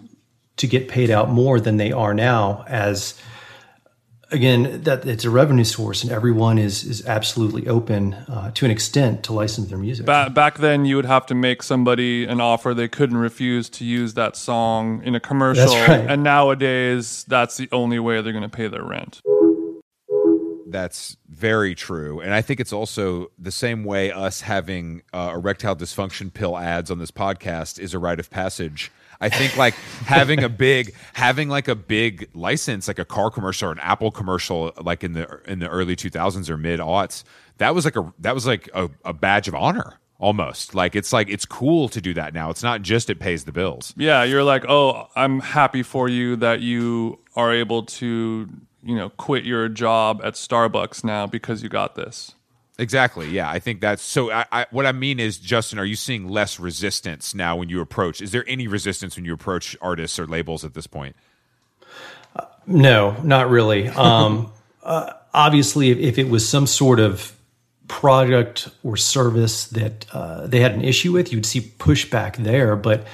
C: to get paid out more than they are now as again that it's a revenue source and everyone is is absolutely open uh, to an extent to license their music
B: Ba- back then, you would have to make somebody an offer they couldn't refuse to use that song in a commercial.
C: That's right.
B: And nowadays, that's the only way they're going to pay their rent.
A: that's very true, and I think it's also the same way us having uh, erectile dysfunction pill ads on this podcast is a rite of passage. I think like having a big, having like a big license, like a car commercial or an Apple commercial, like in the in the early two thousands or mid aughts, that was like a that was like a, a badge of honor almost. Like it's like it's cool to do that now. It's not just it pays the bills.
B: Yeah, you're like, oh, I'm happy for you that you are able to, you know, quit your job at Starbucks now because you got this.
A: Exactly yeah i think that's so I, I what i mean is justin are you seeing less resistance now when you approach is there any resistance when you approach artists or labels at this point
C: No, not really. Um, uh, obviously, if, if it was some sort of product or service that uh, they had an issue with, you'd see pushback there. But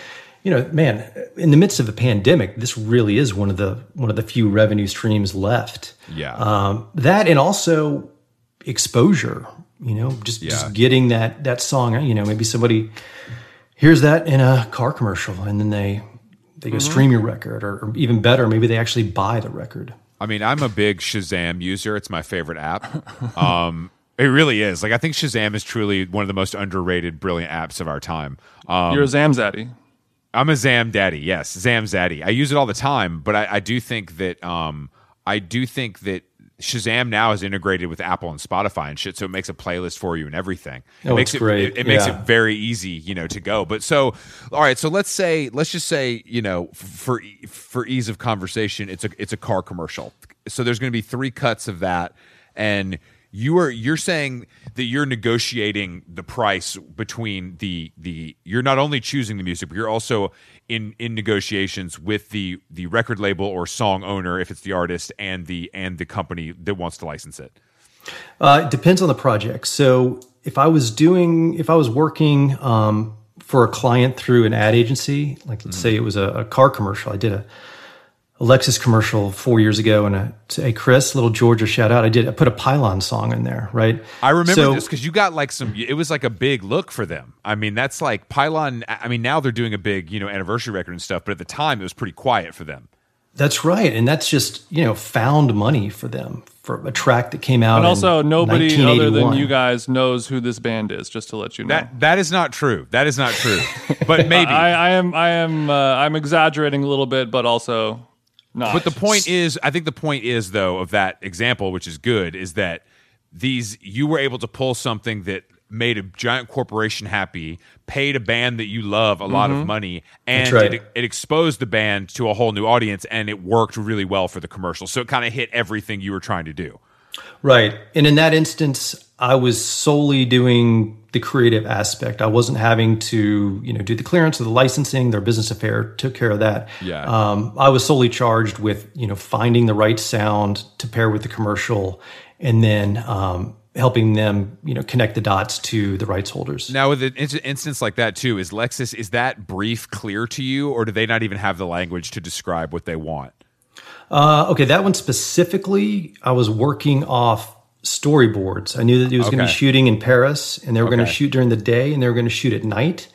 C: you know, man, in the midst of a pandemic, this really is one of the one of the few revenue streams left.
A: Yeah.
C: um, that and also exposure. You know, just
A: Yeah.
C: just getting that that song. You know, maybe somebody hears that in a car commercial, and then they they go stream your record, or, or even better, maybe they actually buy the record.
A: I mean, I'm a big Shazam user. It's my favorite app. Um, it really is. Like, I think Shazam is truly one of the most underrated, brilliant apps of our time. Um,
B: You're a Zamzaddy.
A: I'm a Zam daddy. Yes, Zam zaddy. I use it all the time, but I, I do think that um, I do think that Shazam now is integrated with Apple and Spotify and shit, so it makes a playlist for you and everything. It
C: Oh,
A: makes it,
C: great.
A: It, it makes
C: Yeah.
A: it very easy, you know, to go. But so, all right. So let's say, let's just say, you know, for for ease of conversation, it's a it's a car commercial. So there's going to be three cuts of that, and you are you're saying that you're negotiating the price between the the you're not only choosing the music, but you're also in in negotiations with the the record label or song owner if it's the artist and the and the company that wants to license it.
C: Uh, it depends on the project. So if I was doing, if I was working um, for a client through an ad agency, like let's say it was a, a car commercial, I did a, a Lexus commercial four years ago, and a, hey Chris, little Georgia shout out. I did. I put a Pylon song in there, right?
A: I remember
C: So-
A: this because you got like some. It was like a big look for them. I mean, that's like Pylon. I mean, now they're doing a big, you know, anniversary record and stuff. But at the time, it was pretty quiet for them.
C: That's right, and that's just you know found money for them for a track that came out.
B: And
C: in
B: also, nobody other than you guys knows who this band is. Just to let you know,
A: That that is not true. That is not true. But maybe.
B: I, I am, I am, uh, I'm exaggerating a little bit, but also
A: But the point is, I think the point is though of that example, which is good, is that these you were able to pull something that made a giant corporation happy, paid a band that you love a lot of mm-hmm. money, and
C: right.
A: it, it exposed the band to a whole new audience, and it worked really well for the commercial. So it kind of hit everything you were trying to do.
C: Right. And in that instance, I was solely doing the creative aspect. I wasn't having to, you know, do the clearance or the licensing. Their business affair took care of that.
A: Yeah.
C: Um, I was solely charged with, you know, finding the right sound to pair with the commercial and then um, helping them, you know, connect the dots to the rights holders.
A: Now, with an in- instance like that too, is Lexus is that brief clear to you, or do they not even have the language to describe what they want?
C: Uh, okay, that one specifically, I was working off storyboards. I knew that he was going to be shooting in Paris, and they were going to shoot during the day, and they were going to shoot at night.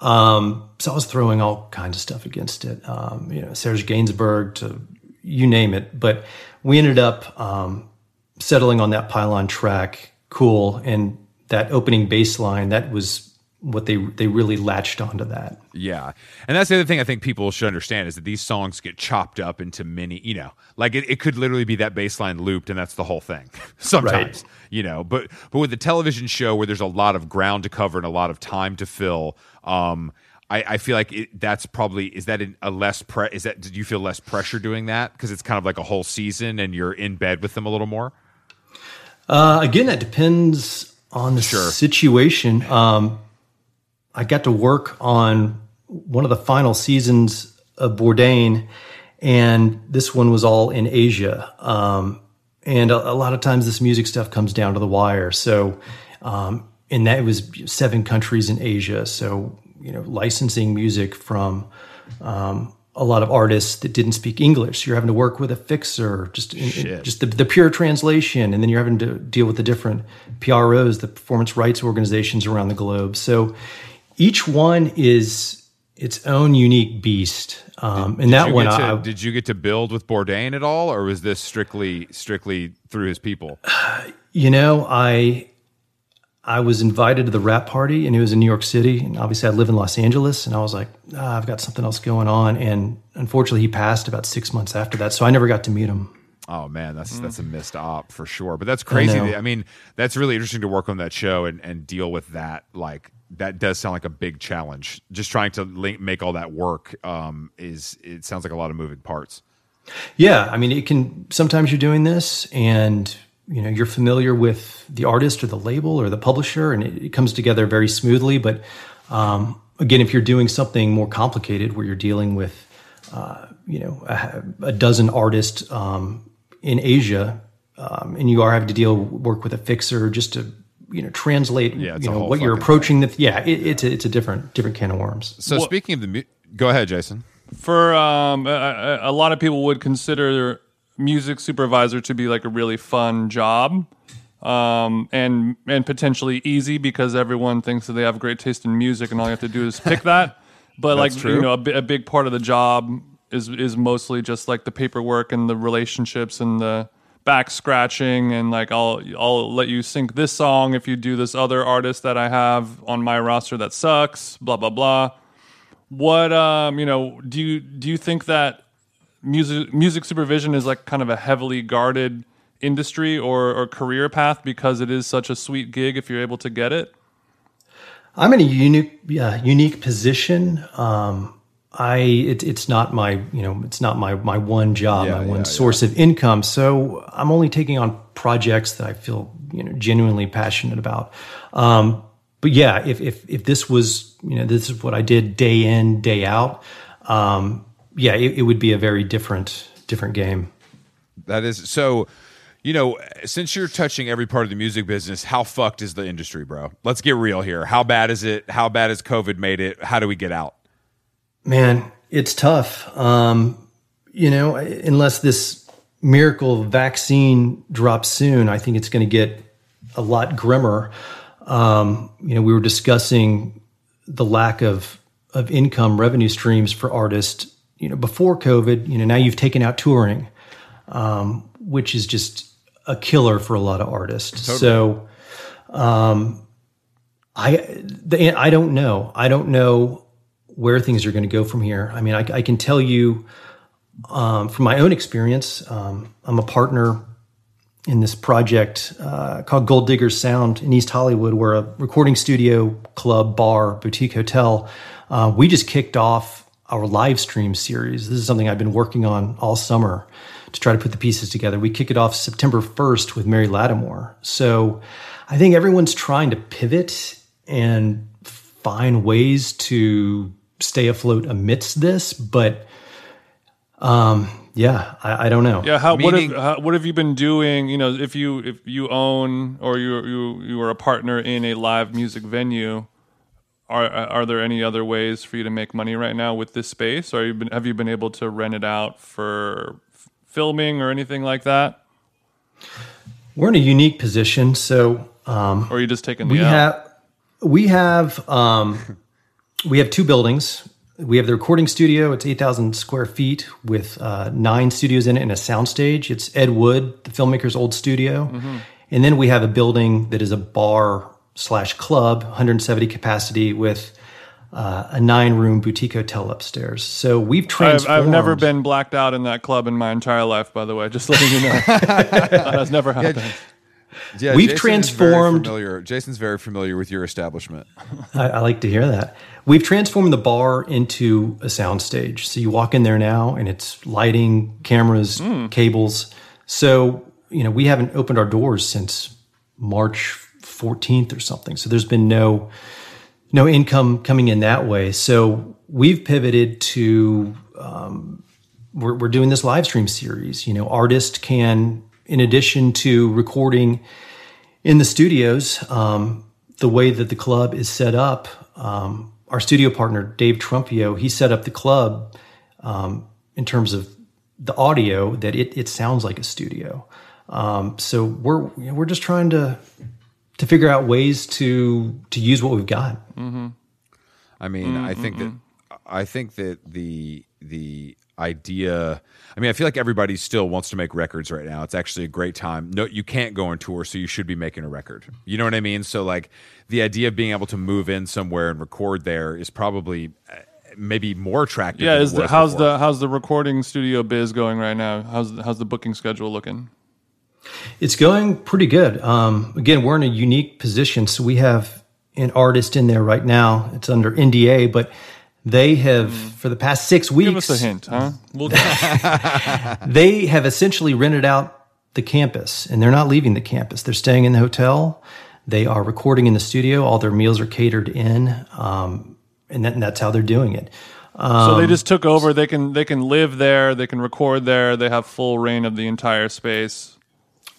C: Um, so I was throwing all kinds of stuff against it. Um, you know, Serge Gainsbourg to you name it. But we ended up um, settling on that pylon track, cool, and that opening bass line. That was what they they really latched onto that.
A: Yeah. And that's the other thing I think people should understand is that these songs get chopped up into many, you know, like it, it could literally be that bass line looped and that's the whole thing sometimes,
C: Right.
A: you know, but, but with the television show where there's a lot of ground to cover and a lot of time to fill, um, I, I feel like it, that's probably is that in a less pre is that did you feel less pressure doing that because it's kind of like a whole season and you're in bed with them a little more
C: Uh, again, that depends on the
A: Sure.
C: situation. Um, I got to work on one of the final seasons of Bourdain, and this one was all in Asia. Um, and a, a lot of times, this music stuff comes down to the wire. So, um, and that was seven countries in Asia. So, you know, licensing music from um, a lot of artists that didn't speak English. You're having to work with a fixer, just in, in- just the, the pure translation, and then you're having to deal with the different PROs, the performance rights organizations around the globe. So each one is its own unique beast. Um, and that
A: Did
C: one,
A: to,
C: I,
A: did you get to build with Bourdain at all or was this strictly strictly through his people
C: You know, I I was invited to the wrap party, and it was in New York City. And obviously, I live in Los Angeles, and I was like, ah, I've got something else going on. And unfortunately, he passed about six months after that, so I never got to meet him.
A: Oh man, that's that's a missed op for sure. But that's crazy.
C: know.
A: I, mean, that's really interesting to work on that show and, and deal with that. Like that does sound like a big challenge. Just trying to link, make all that work um, is it sounds like a lot of moving parts.
C: Yeah, I mean, it can. Sometimes you're doing this, and you know you're familiar with the artist or the label or the publisher, and it, it comes together very smoothly. But um, again, if you're doing something more complicated, where you're dealing with, uh, you know, a, a dozen artists um, in Asia, um, and you are having to deal work with a fixer just to you know translate
A: Yeah,
C: you know what you're
A: fucking
C: approaching. The, yeah, it, it's a, it's a different different can of worms.
A: So speaking of the, mu- go ahead, Jason.
B: For um, a, a- a lot of people would consider music supervisor to be like a really fun job, um, and and potentially easy because everyone thinks that they have great taste in music, and all you have to do is pick that. But like
A: true.
B: you know, a, a big part of the job is is mostly just like the paperwork and the relationships and the back scratching and like I'll I'll let you sync this song if you do this other artist that I have on my roster that sucks. Blah blah blah what um you know do you do you think that music music supervision is like kind of a heavily guarded industry or or career path because it is such a sweet gig if you're able to get it
C: I'm in a unique, unique position. Um, I it, it's not my you know it's not my my one job,
A: Yeah,
C: my one
A: yeah,
C: source of income. So I'm only taking on projects that I feel you know genuinely passionate about. Um, but yeah, if if if this was you know this is what I did day in day out, um, yeah, it, it would be a very different different game.
A: That is so. You know, since you're touching every part of the music business, how fucked is the industry, bro? Let's get real here. How bad is it? How bad has COVID made it? How do we get out?
C: Man, it's tough. Um, you know, unless this miracle vaccine drops soon, I think it's going to get a lot grimmer. Um, you know, we were discussing the lack of of income revenue streams for artists. You know, before COVID, you know, now you've taken out touring, um, which is just a killer for a lot of artists. So, um, I the, I don't know. I don't know where things are going to go from here. I mean, I, I can tell you um, from my own experience. Um, I'm a partner in this project uh, called Gold Diggers Sound in East Hollywood. We're a recording studio, club, bar, boutique hotel. Uh, we just kicked off our live stream series. This is something I've been working on all summer to try to put the pieces together. We kick it off September 1st with Mary Lattimore. So I think everyone's trying to pivot and find ways to stay afloat amidst this, but um, yeah, I, I don't know.
B: yeah how
A: Meaning-
B: what have how, what have you been doing you know if you if you own or you you you are a partner in a live music venue are are there any other ways for you to make money right now with this space or you been, have you been able to rent it out for f- filming or anything like that
C: We're in a unique position. So um,
B: or are you just taking
C: we
B: the L?
C: have we have um, we have two buildings. We have the recording studio. It's eight thousand square feet with uh, nine studios in it and a soundstage. It's Ed Wood, the filmmaker's old studio, and then we have a building that is a bar slash club, 170 capacity with. Uh, a nine-room boutique hotel upstairs. So we've
B: I've,
C: transformed.
B: I've never been blacked out in that club in my entire life, by the way. Just letting you know. that has never happened.
A: Yeah,
C: We've
A: Jason is very
C: transformed-
A: familiar. Jason's very familiar with your establishment.
C: I, I like to hear that. We've transformed the bar into a soundstage. So you walk in there now and it's lighting, cameras, cables. So, you know, we haven't opened our doors since March 14th or something. So there's been no no income coming in that way. So we've pivoted to um, we're, we're doing this live stream series. You know, artists can, in addition to recording in the studios, um, the way that the club is set up, um, our studio partner Dave Trumpio, he set up the club um, in terms of the audio that it, it sounds like a studio. Um, so we're you know, we're just trying to to figure out ways to to use what we've got.
A: I mean, I think that I think that the the idea. I mean, I feel like everybody still wants to make records right now. It's actually a great time. No, you can't go on tour, so you should be making a record. You know what I mean? So, like, the idea of being able to move in somewhere and record there is probably uh, maybe more attractive.
B: Yeah,
A: than
B: is the, how's
A: before.
B: the how's the recording studio biz going right now? How's how's the booking schedule looking?
C: It's going pretty good. Um, again, we're in a unique position. So we have an artist in there right now. It's under NDA, but they have, for the past six weeks,
B: Give us a hint, huh? We'll
C: they have essentially rented out the campus and they're not leaving the campus. They're staying in the hotel. They are recording in the studio. All their meals are catered in. Um, and, that, and that's how they're doing it.
B: so they just took over. They can they can live there. They can record there. They have full reign of the entire space.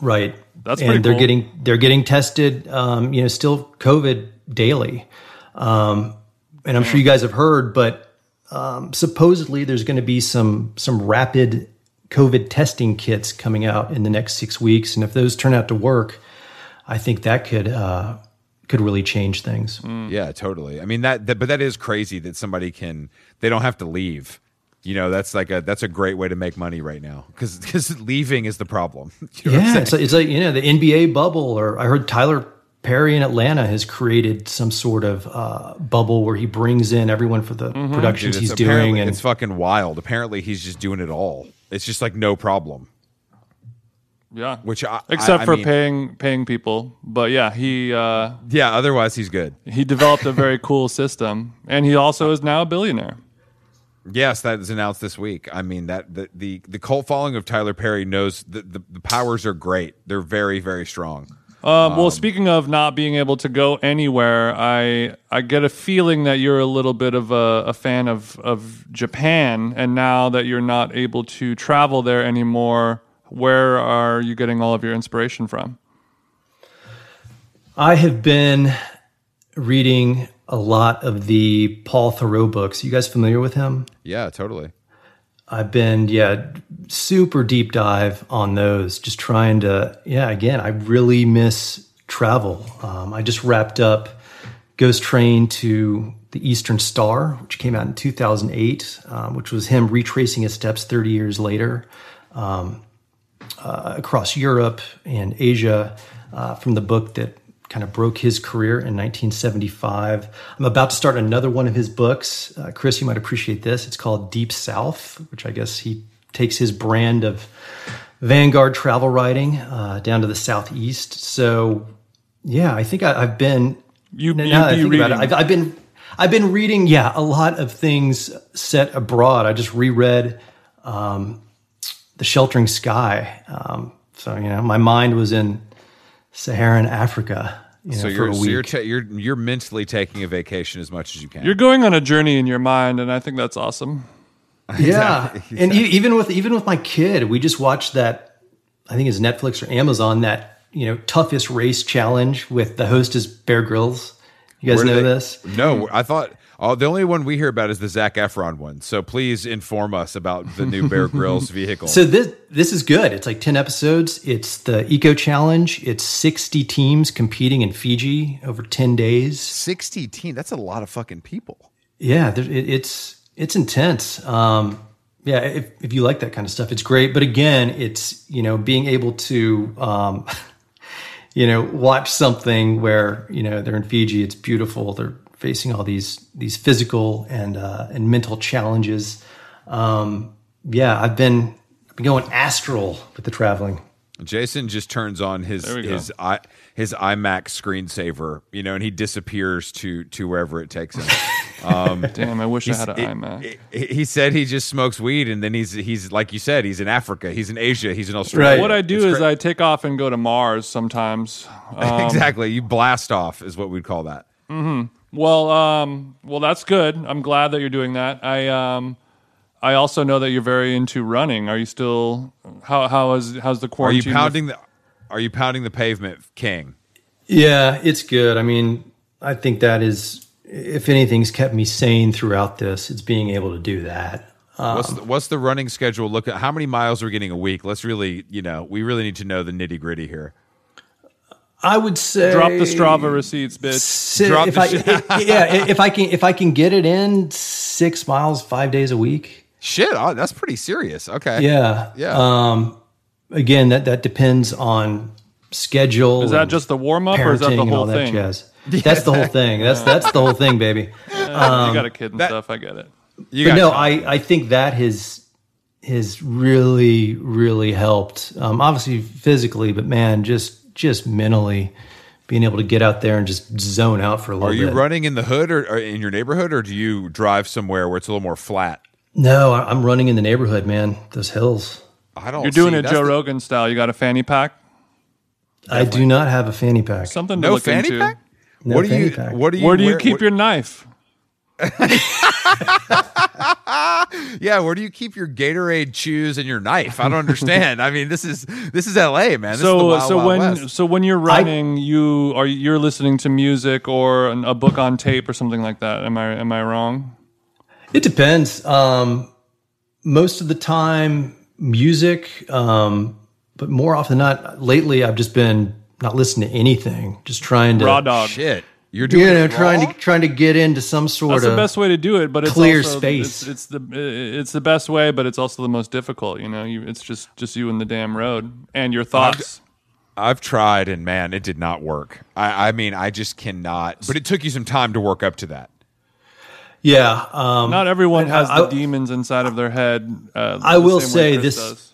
C: Right.
B: That's
C: and they're
B: cool.
C: getting they're getting tested. Um, you know, still COVID daily. Um, and I'm sure you guys have heard, but um, supposedly there's going to be some some rapid COVID testing kits coming out in the next six weeks, and if those turn out to work, I think that could uh, could really change things.
A: Yeah, totally. I mean that, that, but that is crazy that somebody can. They don't have to leave. You know, that's like a that's a great way to make money right now because because leaving is the problem. You know
C: Yeah, it's like, it's like you know the NBA bubble, or I heard Tyler Perry in Atlanta has created some sort of uh, bubble where he brings in everyone for the
A: Dude,
C: productions
A: it's
C: he's doing, and
A: it's fucking wild. Apparently, he's just doing it all. It's just like no problem.
B: Yeah,
A: Which I,
B: except
A: I- I
B: for
A: mean-
B: paying paying people. But yeah, he uh,
A: Yeah, otherwise he's good.
B: he developed a very cool system, and he also is now a billionaire.
A: Yes, that is announced this week. I mean that the the, the cult following of Tyler Perry knows the, the the powers are great. They're very very strong.
B: Um, well, speaking of not being able to go anywhere, I I get a feeling that you're a little bit of a, a fan of of Japan, and now that you're not able to travel there anymore, where are you getting all of your inspiration from?
C: I have been reading a lot of the Paul Theroux books. You guys familiar with him?
A: Yeah, totally.
C: I've been, yeah, super deep dive on those, just trying to, yeah, again, I really miss travel. Um, I just wrapped up Ghost Train to the Eastern Star, which came out in 2008, um, which was him retracing his steps 30 years later um, uh, across Europe and Asia uh, from the book that kind of broke his career in 1975. I'm about to start another one of his books. Uh, Chris, you might appreciate this. It's called Deep South, which I guess he takes his brand of Vanguard travel writing uh, down to the Southeast. So, yeah, I think I, I've been.
B: You
C: now
B: you
C: that I think about it,
B: reading.
C: I've, I've been. I've been reading, yeah, a lot of things set abroad. I just reread um, The Sheltering Sky. Um, so, you know, my mind was in Saharan Africa. You know,
A: So you're
C: a
A: so you're, ta- you're you're mentally taking a vacation as much as you can.
B: You're going on a journey in your mind, and I think that's awesome.
C: yeah,
A: Exactly,
C: and e- even with even with my kid, we just watched that. I think it's Netflix or Amazon that you know toughest race challenge with the host is Bear Grylls. You guys know
A: they-
C: this?
A: No, I thought oh, the only one we hear about is the Zac Efron one. So please inform us about the new Bear Grylls vehicle.
C: So this this is good. It's like ten episodes. It's the Eco Challenge. It's sixty teams competing in Fiji over ten days.
A: Sixty team. That's a lot of fucking people.
C: Yeah, there, it, it's it's intense. Um, yeah, if if you like that kind of stuff, it's great. But again, it's you know being able to um, you know watch something where you know they're in Fiji. It's beautiful. They're facing all these these physical and uh, and mental challenges. Um, yeah, I've been I've been going astral with the traveling.
A: Jason just turns on his his i his iMac screensaver, you know, and he disappears to to wherever it takes him.
B: Damn, I wish I had an
A: It-
B: iMac.
A: it- he said he just smokes weed, and then he's he's like you said, he's in Africa, he's in Asia, he's in Australia.
C: Right.
B: What I do
A: It's
B: is
A: cra-
B: I take off and go to Mars sometimes. Um,
A: exactly you blast off is what we'd call that.
B: Well, um, well, that's good. I'm glad that you're doing that. I, um, I also know that you're very into running. Are you still? How how is how's the
A: Are you
B: quarantine? with-
A: pounding the Are you pounding the pavement, King?
C: Yeah, it's good. I mean, I think that is, if anything's kept me sane throughout this, it's being able to do that.
A: what's the, what's the running schedule? Look at how many miles we're getting a week. Let's really, you know, we really need to know the nitty gritty here.
C: I would say
B: Drop the Strava receipts, bitch.
C: si-
A: Drop
C: if
A: the
C: I,
A: shit.
C: yeah, if I can, if I can get it in six miles, five days a week.
A: Shit, oh, that's pretty serious. Okay.
C: Yeah.
A: Yeah.
C: Um, again, that that depends on schedule.
B: Is that just the warm up, or is that the
C: and all
B: whole
C: that
B: thing?
C: jazz? That's the whole thing. That's that's the whole thing, baby.
B: Uh, you got a kid and
A: that-
B: stuff. I get it.
A: You
C: But no. I, I think that has has really really helped. Um, obviously physically, but man, just just mentally, being able to get out there and just zone out for a little bit.
A: Are you
C: bit.
A: running in the hood or, or in your neighborhood, or do you drive somewhere where it's a little more flat?
C: No, I- I'm running in the neighborhood, man. Those hills.
A: I don't.
B: You're doing
A: see,
B: it Joe
A: the-
B: Rogan style. You got a fanny pack.
C: I do not have a fanny pack.
B: Something to
A: No
B: look
A: fanny
B: into.
A: pack.
C: No
A: what do you?
C: pack.
A: What do you?
B: Where do you
A: wear-
B: keep
A: what-
B: your knife?
A: Yeah, where do you keep your Gatorade chews and your knife? I don't understand. I mean, this is this is L.A., man. This is the
B: So
A: wild,
B: so
A: wild
B: when
A: West.
B: so when you're running, you are you're listening to music or an, a book on tape or something like that. Am I am I wrong?
C: It depends. Um, most of the time, music, um, but more often than not, lately I've just been not listening to anything, just trying to
B: Raw dog.
A: shit, you're doing
C: You know,
A: it
C: trying
A: raw?
C: to trying to get into some sort
B: That's
C: of
B: the best way to do it, but it's
C: clear
B: also,
C: space.
B: It's, it's the it's the best way, but it's also the most difficult. You know, you, it's just just you and the damn road and your thoughts.
A: I've tried, and man, it did not work. I, I mean, I just cannot. But it took you some time to work up to that.
C: yeah. Um,
B: Not everyone has
C: I-
B: the demons inside of their head. Uh,
C: I
B: the
C: will say
B: Chris
C: this-
B: does.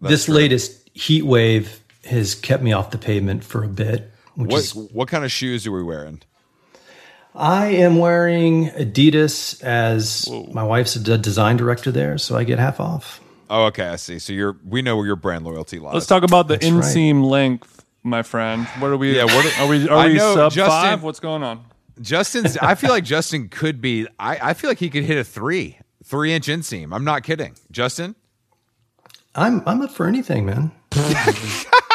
C: this latest heat wave has kept me off the pavement for a bit. Which
A: What
C: is,
A: what kind of shoes are we wearing?
C: I am wearing Adidas as my wife's a d- design director there, so I get half off.
A: Oh, okay, I see. So you're we know where your brand loyalty lies.
B: Let's talk about the
C: That's right.
B: inseam length, my friend. What are we?
A: Yeah, what-
B: are we? Are
A: I
B: we
A: know,
B: sub
A: Justin-
B: five? What's going on?
A: Justin's. I feel like Justin could be. I, I feel like he could hit a three three inch inseam. I'm not kidding, Justin.
C: I'm I'm up for anything, man.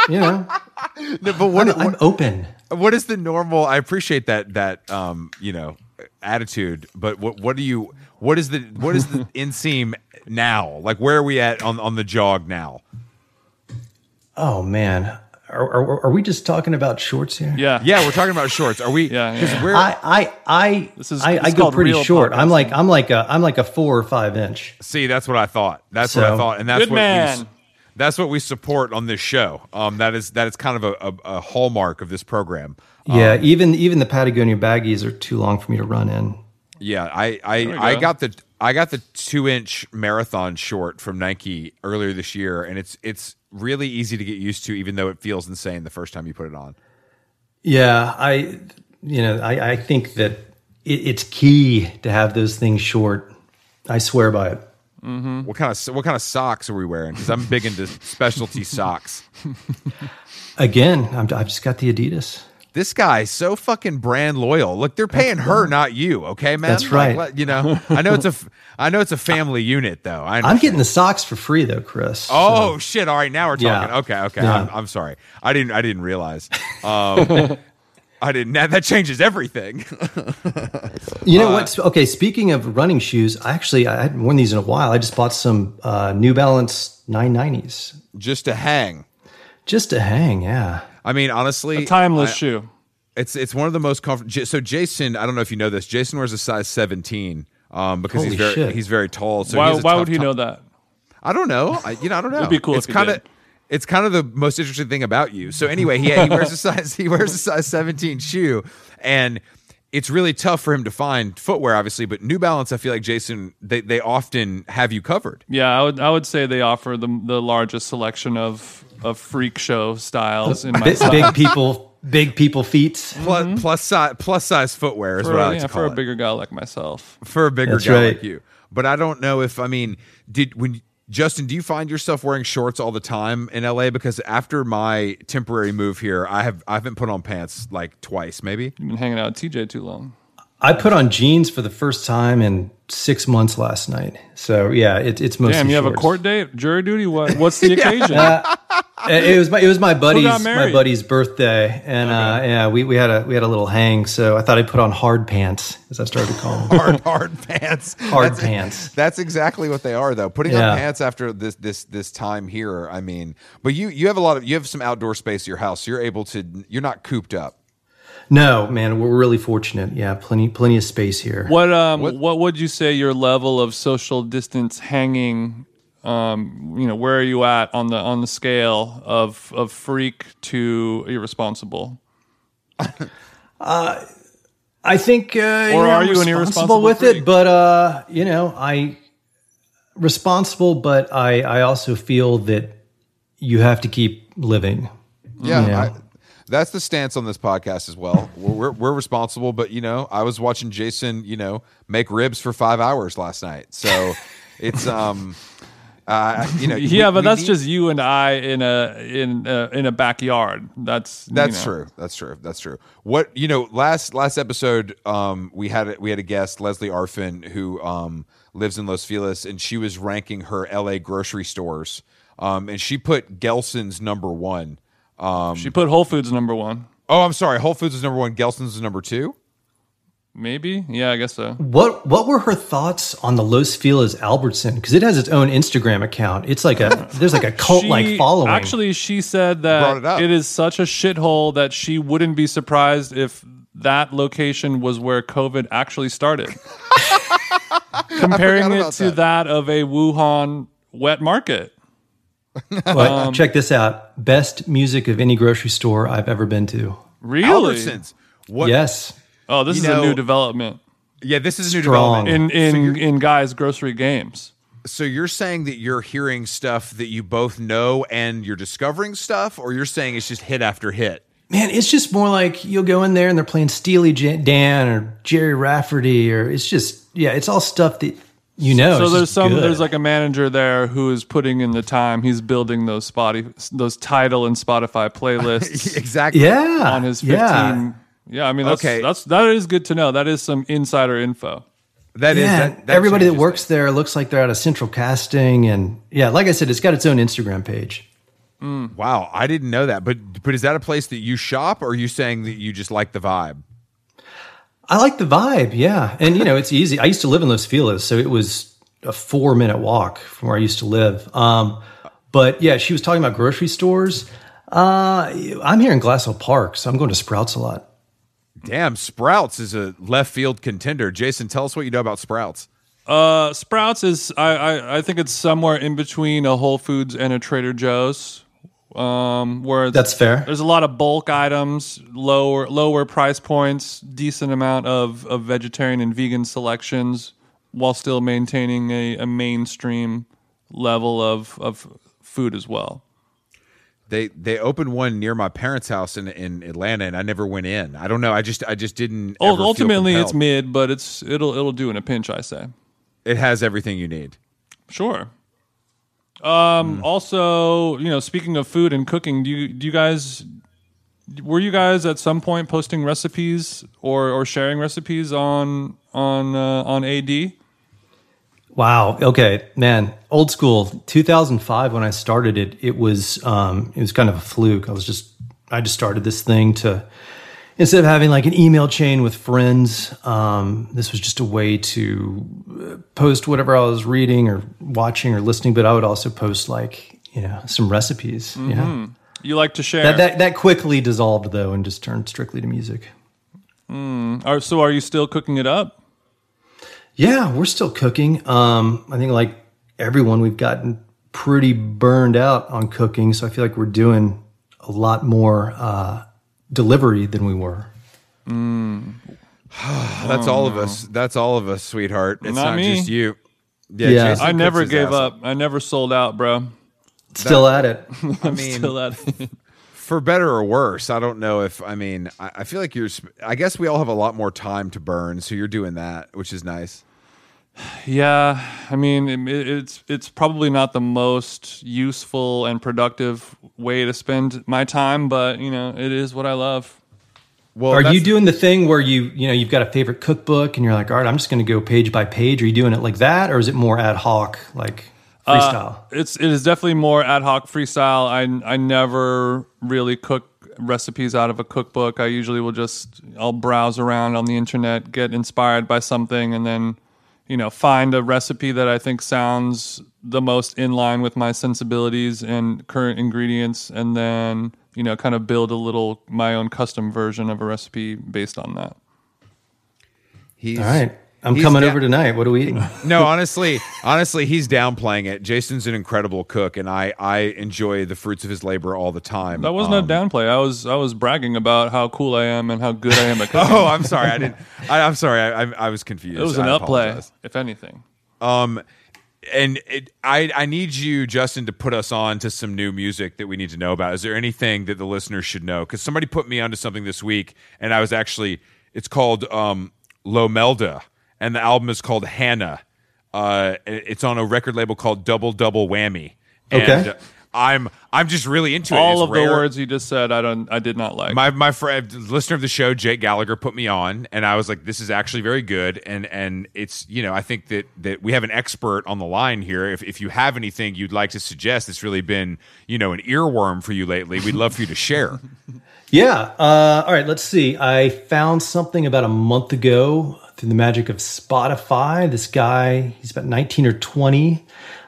C: you know,
A: No, but what,
C: I'm, I'm open.
A: What is the normal? I appreciate that that um you know attitude, but what what do you what is the what is the inseam now? Like where are we at on on the jog now?
C: Oh man, are, are, are we just talking about shorts here?
B: Yeah,
A: Yeah, we're talking about shorts. Are we?
B: Yeah,
A: Because
B: yeah.
A: we're
C: I I I
B: This is-
C: I, I go pretty
B: real
C: short. I'm like I'm like a I'm like a four or five inch.
A: see. That's what I thought. That's what I thought, and that's
B: Good
A: what
B: man.
A: We. That's what we support on this show. Um, that is that is kind of a, a, a hallmark of this program.
C: Yeah,
B: Um,
C: even even the Patagonia baggies are too long for me to run in.
A: Yeah, I I,
B: we
A: I got the I got the two inch marathon short from Nike earlier this year, and it's it's really easy to get used to, even though it feels insane the first time you put it on.
C: Yeah, I you know I, I think that it, it's key to have those things short. I swear by it.
A: What kind of what kind of socks are we wearing? Because I'm big into specialty socks.
C: Again, I'm, I've just got the Adidas.
A: This guy's so fucking brand loyal. Look, they're paying her, not you. Okay, man.
C: That's right.
A: let- you know, I know it's a f- I know it's a family unit though. I
C: I'm getting the socks for free though, Chris.
A: Oh shit! All right, now we're
C: Yeah.
A: talking. Okay, okay.
C: Yeah.
A: I'm, I'm sorry. I didn't. I didn't realize. Um, I didn't. That, that changes everything.
C: You know
A: Uh,
C: what? Okay, speaking of running shoes, I actually I hadn't worn these in a while. I just bought some uh, New Balance 990s
A: Just to hang.
C: just to hang. Yeah.
A: I mean, honestly, a
B: timeless
A: I-
B: shoe.
A: It's it's one of the most comfortable. So Jason, I don't know if you know this. Jason wears a size 17 um, because he's very
C: shit.
A: he's very tall. So
B: Why,
A: has
B: why
A: tough
B: would he
A: time-
B: know that?
A: I don't know. I, you know, I don't know.
B: It'd be cool
A: It's kind of
B: did.
A: It's kind of the most interesting thing about you. So anyway, he, he wears a size he wears a size 17 shoe, and it's really tough for him to find footwear, obviously. But New Balance, I feel like Jason, they they often have you covered.
B: Yeah, I would I would say they offer the the largest selection of of freak show styles in my
C: Big, big people, big people feet.
A: Plus, plus size plus size footwear is
B: Mm-hmm. for,
A: what I
B: a-
A: like
B: yeah,
A: to call
B: for a bigger guy like myself.
A: for a bigger
C: That's
A: guy
C: right.
A: like you. But I don't know if I mean, did when Justin, do you find yourself wearing shorts all the time in LA? Because after my temporary move here, I have I haven't put on pants like twice, maybe.
B: You've been hanging out TJ too long.
C: I put on jeans for the first time in six months last night. So yeah, it, it's mostly.
B: Damn, you have a court date, jury duty. What? What's the occasion?
C: It it was my it was my buddy's my buddy's birthday, and uh, yeah, we, we had a we had a little hang. So I thought I'd put on hard pants, as I started to call them.
A: Hard hard pants.
C: Hard
A: That's-
C: pants.
A: That's exactly what they are, though. Putting
C: Yeah.
A: on pants after this this this time here. I mean, but you you have a lot of you have some outdoor space at your house. So you're able to. You're not cooped up.
C: No, man, we're really fortunate. Yeah, plenty plenty of space here.
B: What um what, would you say your level of social distance hanging um you know where are you at on the on the scale of of freak to irresponsible?
C: I think, uh, you
B: Or
C: know,
B: are
C: I'm
B: you an irresponsible
C: with
B: freak?
C: it? But uh, you know, I responsible, but I I also feel that you have to keep living.
A: Yeah,
C: Yeah.
A: I, that's the stance on this podcast as well. We're, we're we're responsible, but you know, I was watching Jason, you know, make ribs for five hours last night, so it's um, uh, you know,
B: Yeah,
A: we-
B: but
A: we
B: that's
A: need-
B: just you and I in a in a, in a backyard. That's you
A: That's
B: know.
A: true. That's true. That's true. What you know, last last episode, um, we had a, we had a guest, Lesley Arfin, who um lives in Los Feliz, and she was ranking her L.A. grocery stores, um, and she put Gelson's number one. Um,
B: She put Whole Foods number one.
A: oh, I'm sorry, Whole Foods is number one. Gelson's is number two.
B: Maybe. Yeah, I guess so.
C: What what were her thoughts on the Los Feliz Albertson? Because it has its own Instagram account. It's like a there's like a cult like following.
B: Actually, she said
A: Brought it
B: that it is such a shithole that she wouldn't be surprised if that location was where COVID actually started. Comparing it to
A: that.
B: that. of a Wuhan wet market.
C: But
B: um,
C: check this out: best music of any grocery store I've ever been to.
B: Really?
A: Albertsons. What?
C: Yes,
B: Oh, this
A: You
B: is
A: know-
B: a new development
A: Yeah, this is a new development.
B: in in in guys grocery games.
A: So you're saying that you're hearing stuff that you both know, and you're discovering stuff, or you're saying it's just hit after hit.
C: man, it's just more like you'll go in there and they're playing Steely Dan or Gerry Rafferty, or it's just yeah, it's all stuff that you know.
B: So
C: it's
B: there's some
C: good.
B: there's like a manager there who is putting in the time. He's building those Spotify those title and Spotify playlists.
A: Exactly.
C: yeah
B: on his 15
C: yeah.
B: yeah, I mean that's
A: Okay.
B: that's that is good to know that is some insider info
A: That is
C: Yeah,
A: that, that
C: everybody that works
A: things.
C: there looks like they're out of Central Casting, and yeah, like I said, it's got its own Instagram page. Mm.
A: Wow, I didn't know that. But but is that a place that you shop, or are you saying that you just like the vibe?
C: I like the vibe, yeah, and you know it's easy. I used to live in Los Feliz, so it was a four minute walk from where I used to live. Um, but yeah, she was talking about grocery stores. Uh, I'm here in Glassell Park, so I'm going to Sprouts a lot.
A: Damn, Sprouts is a left field contender. Jason, tell us what you know about Sprouts.
B: uh sprouts is I, I i think it's somewhere in between a whole foods and a trader joe's um where
C: That's fair.
B: there's a lot of bulk items lower lower price points decent amount of of vegetarian and vegan selections while still maintaining a, a mainstream level of of food as well
A: They they opened one near my parents' house in, in Atlanta, and I never went in. I don't know. I just I just didn't.
B: Oh,
A: ever feel
B: ultimately, it's mid, but it's it'll it'll do in a pinch. I say,
A: It has everything you need.
B: sure. Um. Also, you know, speaking of food and cooking, do you do you guys were you guys at some point posting recipes or or sharing recipes on on uh, on AD?
C: Wow. Okay, man. Old school. 2005 when I started it, it was um, it was kind of a fluke. I was just I just started this thing to instead of having like an email chain with friends, um, this was just a way to uh, post whatever I was reading or watching or listening. But I would also post like you know some recipes. Yeah.
B: You like to share?
C: That, that that quickly dissolved though and just turned strictly to music.
B: Are, so, are you still cooking it up?
C: Yeah, we're still cooking. Um, I think like everyone, we've gotten pretty burned out on cooking, so I feel like we're doing a lot more uh, delivery than we were.
A: That's all of us. That's all of us, sweetheart. It's
B: Not
A: not,
B: me.
A: just you.
C: Yeah.
A: Jason
B: I never gave up. I never sold out, bro.
C: Still at it.
A: I mean,
B: Still at it.
A: for better or worse, I don't know if I mean. I, I feel like you're. I guess we all have a lot more time to burn, so you're doing that, which is nice.
B: Yeah, I mean, it, it's it's probably not the most useful and productive way to spend my time, but you know, it is what I love.
A: Well,
C: Are you doing the thing where you you know you've got a favorite cookbook and you're like, all right, I'm just going to go page by page? Are you doing it like that, or is it more ad hoc, like uh, freestyle?
B: It's it is definitely more ad hoc freestyle. I I never really cook recipes out of a cookbook. I usually will just I'll browse around on the internet, get inspired by something, and then you know find a recipe that I think sounds the most in line with my sensibilities and current ingredients, and then you know, kind of build a little my own custom version of a recipe based on that.
A: He's,
C: All right. I'm
A: he's
C: coming
A: da-
C: over tonight. What are we eating?
A: no, honestly, honestly, he's downplaying it. Jason's an incredible cook, and I I enjoy the fruits of his labor all the time.
B: That wasn't
A: Um,
B: a downplay. I was I was bragging about how cool I am and how good I am at cooking.
A: Oh, I'm sorry. I didn't. I, I'm sorry. I, I, I was confused.
B: it was an upplay, if anything.
A: Um, and it, I I need you, Justin, to put us on to some new music that we need to know about. Is there anything that the listeners should know? Because somebody put me onto something this week, and I was actually it's called um, Lomelda, and the album is called Hannah. Uh, it's on a record label called Double Double Whammy. And
C: Okay.
A: I'm I'm just really into it.
B: All
A: It's
B: of
A: rare.
B: the words you just said, I don't, I did not like.
A: My my friend, listener of the show, Jake Gallagher, put me on, and I was like, "This is actually very good." And and it's you know, I think that that we have an expert on the line here. If if you have anything you'd like to suggest, that's really been you know an earworm for you lately, we'd love for you to share.
C: Yeah. Uh, all right. Let's see. I found something about a month ago through the magic of Spotify. This guy, he's about 19 or 20.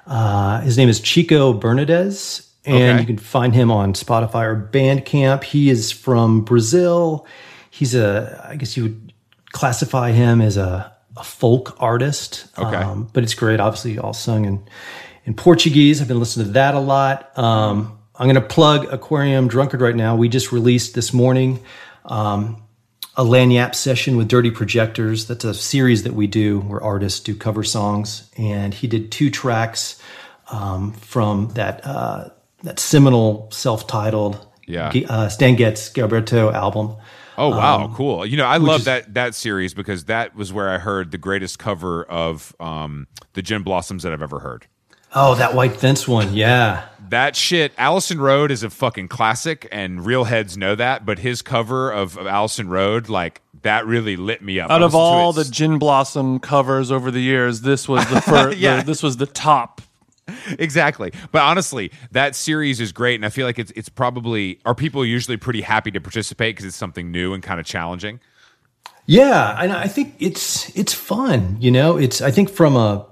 C: Uh, his name is Chico Bernardes, and
A: Okay.
C: you can find him on Spotify or Bandcamp. He is from Brazil. He's a, I guess you would classify him as a, a folk artist.
A: Okay.
C: but it's great. Obviously, all sung in, in Portuguese. I've been listening to that a lot. Um, I'm going to plug Aquarium Drunkard right now. We just released this morning um, a Lagniappe session with Dirty Projectors. That's a series that we do where artists do cover songs, and he did two tracks um, from that uh, that seminal self-titled
A: Yeah.
C: uh, Stan Getz Gilberto album.
A: Oh wow,
C: Um,
A: cool! You know, I love
C: is-
A: that that series because that was where I heard the greatest cover of um, the Gin Blossoms that I've ever heard.
C: Oh, that White Fence one, yeah.
A: That shit, Allison Road is a fucking classic, and real heads know that. But his cover of, of Allison Road, like that, really lit me up.
B: Out of all the Gin Blossom covers over the years, this was the first.
A: Yeah.
B: this was the top.
A: exactly. But honestly, that series is great, and I feel like it's it's probably are people usually pretty happy to participate because it's something new and kind of challenging.
C: Yeah, and I think it's it's fun. You know, it's I think from a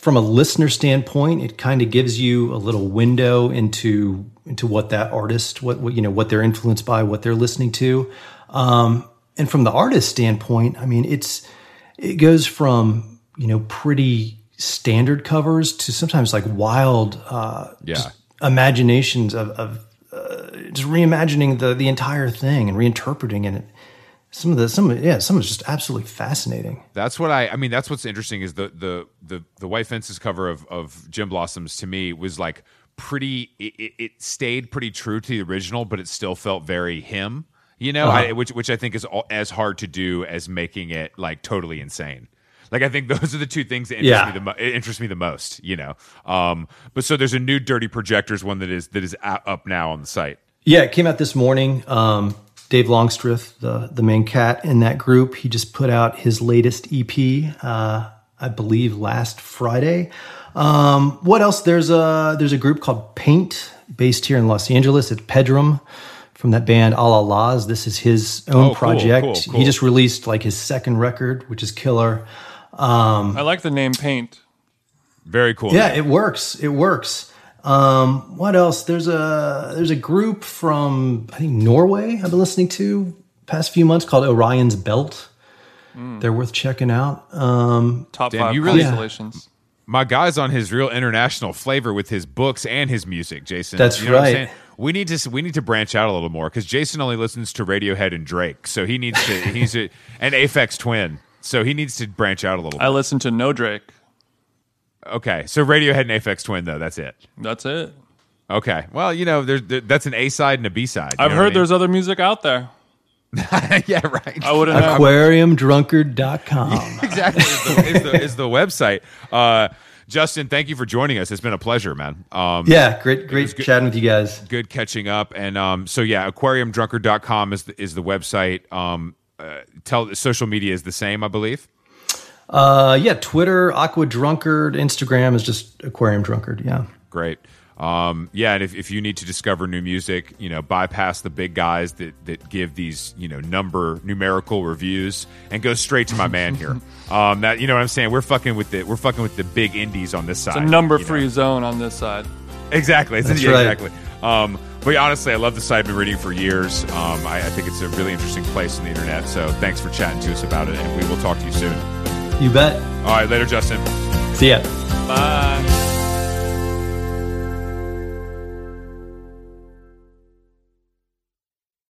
C: from a listener standpoint, it kind of gives you a little window into into what that artist, what, what you know, what they're influenced by, what they're listening to. Um, and from the artist standpoint, I mean, it's it goes from you know pretty standard covers to sometimes like wild uh,
A: Yeah.
C: imaginations of, of uh, just reimagining the the entire thing and reinterpreting it. Some of the some of yeah, some of it's just absolutely fascinating.
A: That's what I. I mean, that's what's interesting is the the the the White Fences cover of of Gin Blossoms to me was like pretty. It, it- stayed pretty true to the original, but it still felt very him. You know, I, which which I think is all, as hard to do as making it like totally insane. Like I think those are the two things that interest
C: Yeah.
A: me the mo- interest me the most. You know, um, but so there's a new Dirty Projectors one that is that is up now on the site.
C: Yeah, it came out this morning. Um, Dave Longstreth, the the main cat in that group, he just put out his latest EP. Uh, I believe last Friday. Um, what else? There's a there's a group called Paint based here in Los Angeles. It's Pedram from that band Allah-Las. This is his own
A: Oh,
C: project.
A: cool, cool.
C: He just released like his second record, which is killer.
B: I like the name Paint.
A: Very cool.
C: Yeah, it works. It works. Um, what else? There's a there's a group from I think Norway I've been listening to past few months called Orion's Belt. They're worth checking out. Um,
B: Top
A: Damn,
B: five
A: you really-
B: constellations.
A: my guy's on his real international flavor with his books and his music, Jason.
C: That's
A: You know what I'm
C: right.
A: saying? We need to we need to branch out a little more because Jason only listens to Radiohead and Drake, so he needs to he's a, an Aphex Twin, so he needs to branch out a little.
B: I
A: More.
B: listen to No Drake.
A: Okay, so Radiohead and Aphex Twin though, that's it.
B: That's it.
A: Okay, well you know there's there, that's an A side and a B side.
B: I've heard there's other music out there.
A: yeah right.
B: I wouldn't know.
C: aquariumdrunkard.com.
A: exactly is the, is the, is the website. Uh, Justin, thank you for joining us. It's been a pleasure, man. Um,
C: yeah, great great chatting with you guys.
A: good catching up. And um, so yeah, aquariumdrunkard.com is the, is the website. Um, uh, tell social media is the same, I believe.
C: Uh, yeah, Twitter, Aqua Drunkard, Instagram is just Aquarium Drunkard. Yeah.
A: Great. Um, yeah, and if, if you need to discover new music, you know, bypass the big guys that that give these, you know, number numerical reviews and go straight to my man here. Um, that you know what I'm saying? We're fucking with the we're fucking with the big indies on this side.
B: It's a number
A: you know?
B: free zone on this side.
A: Exactly. It's-
C: That's
A: yeah,
C: right.
A: Exactly. Um, but yeah, honestly, I love the site. I've been reading for years. Um, I, I think it's a really interesting place on the internet. So thanks for chatting to us about it, and we will talk to you soon.
C: You bet.
A: All right, later, Justin.
C: See ya. Bye.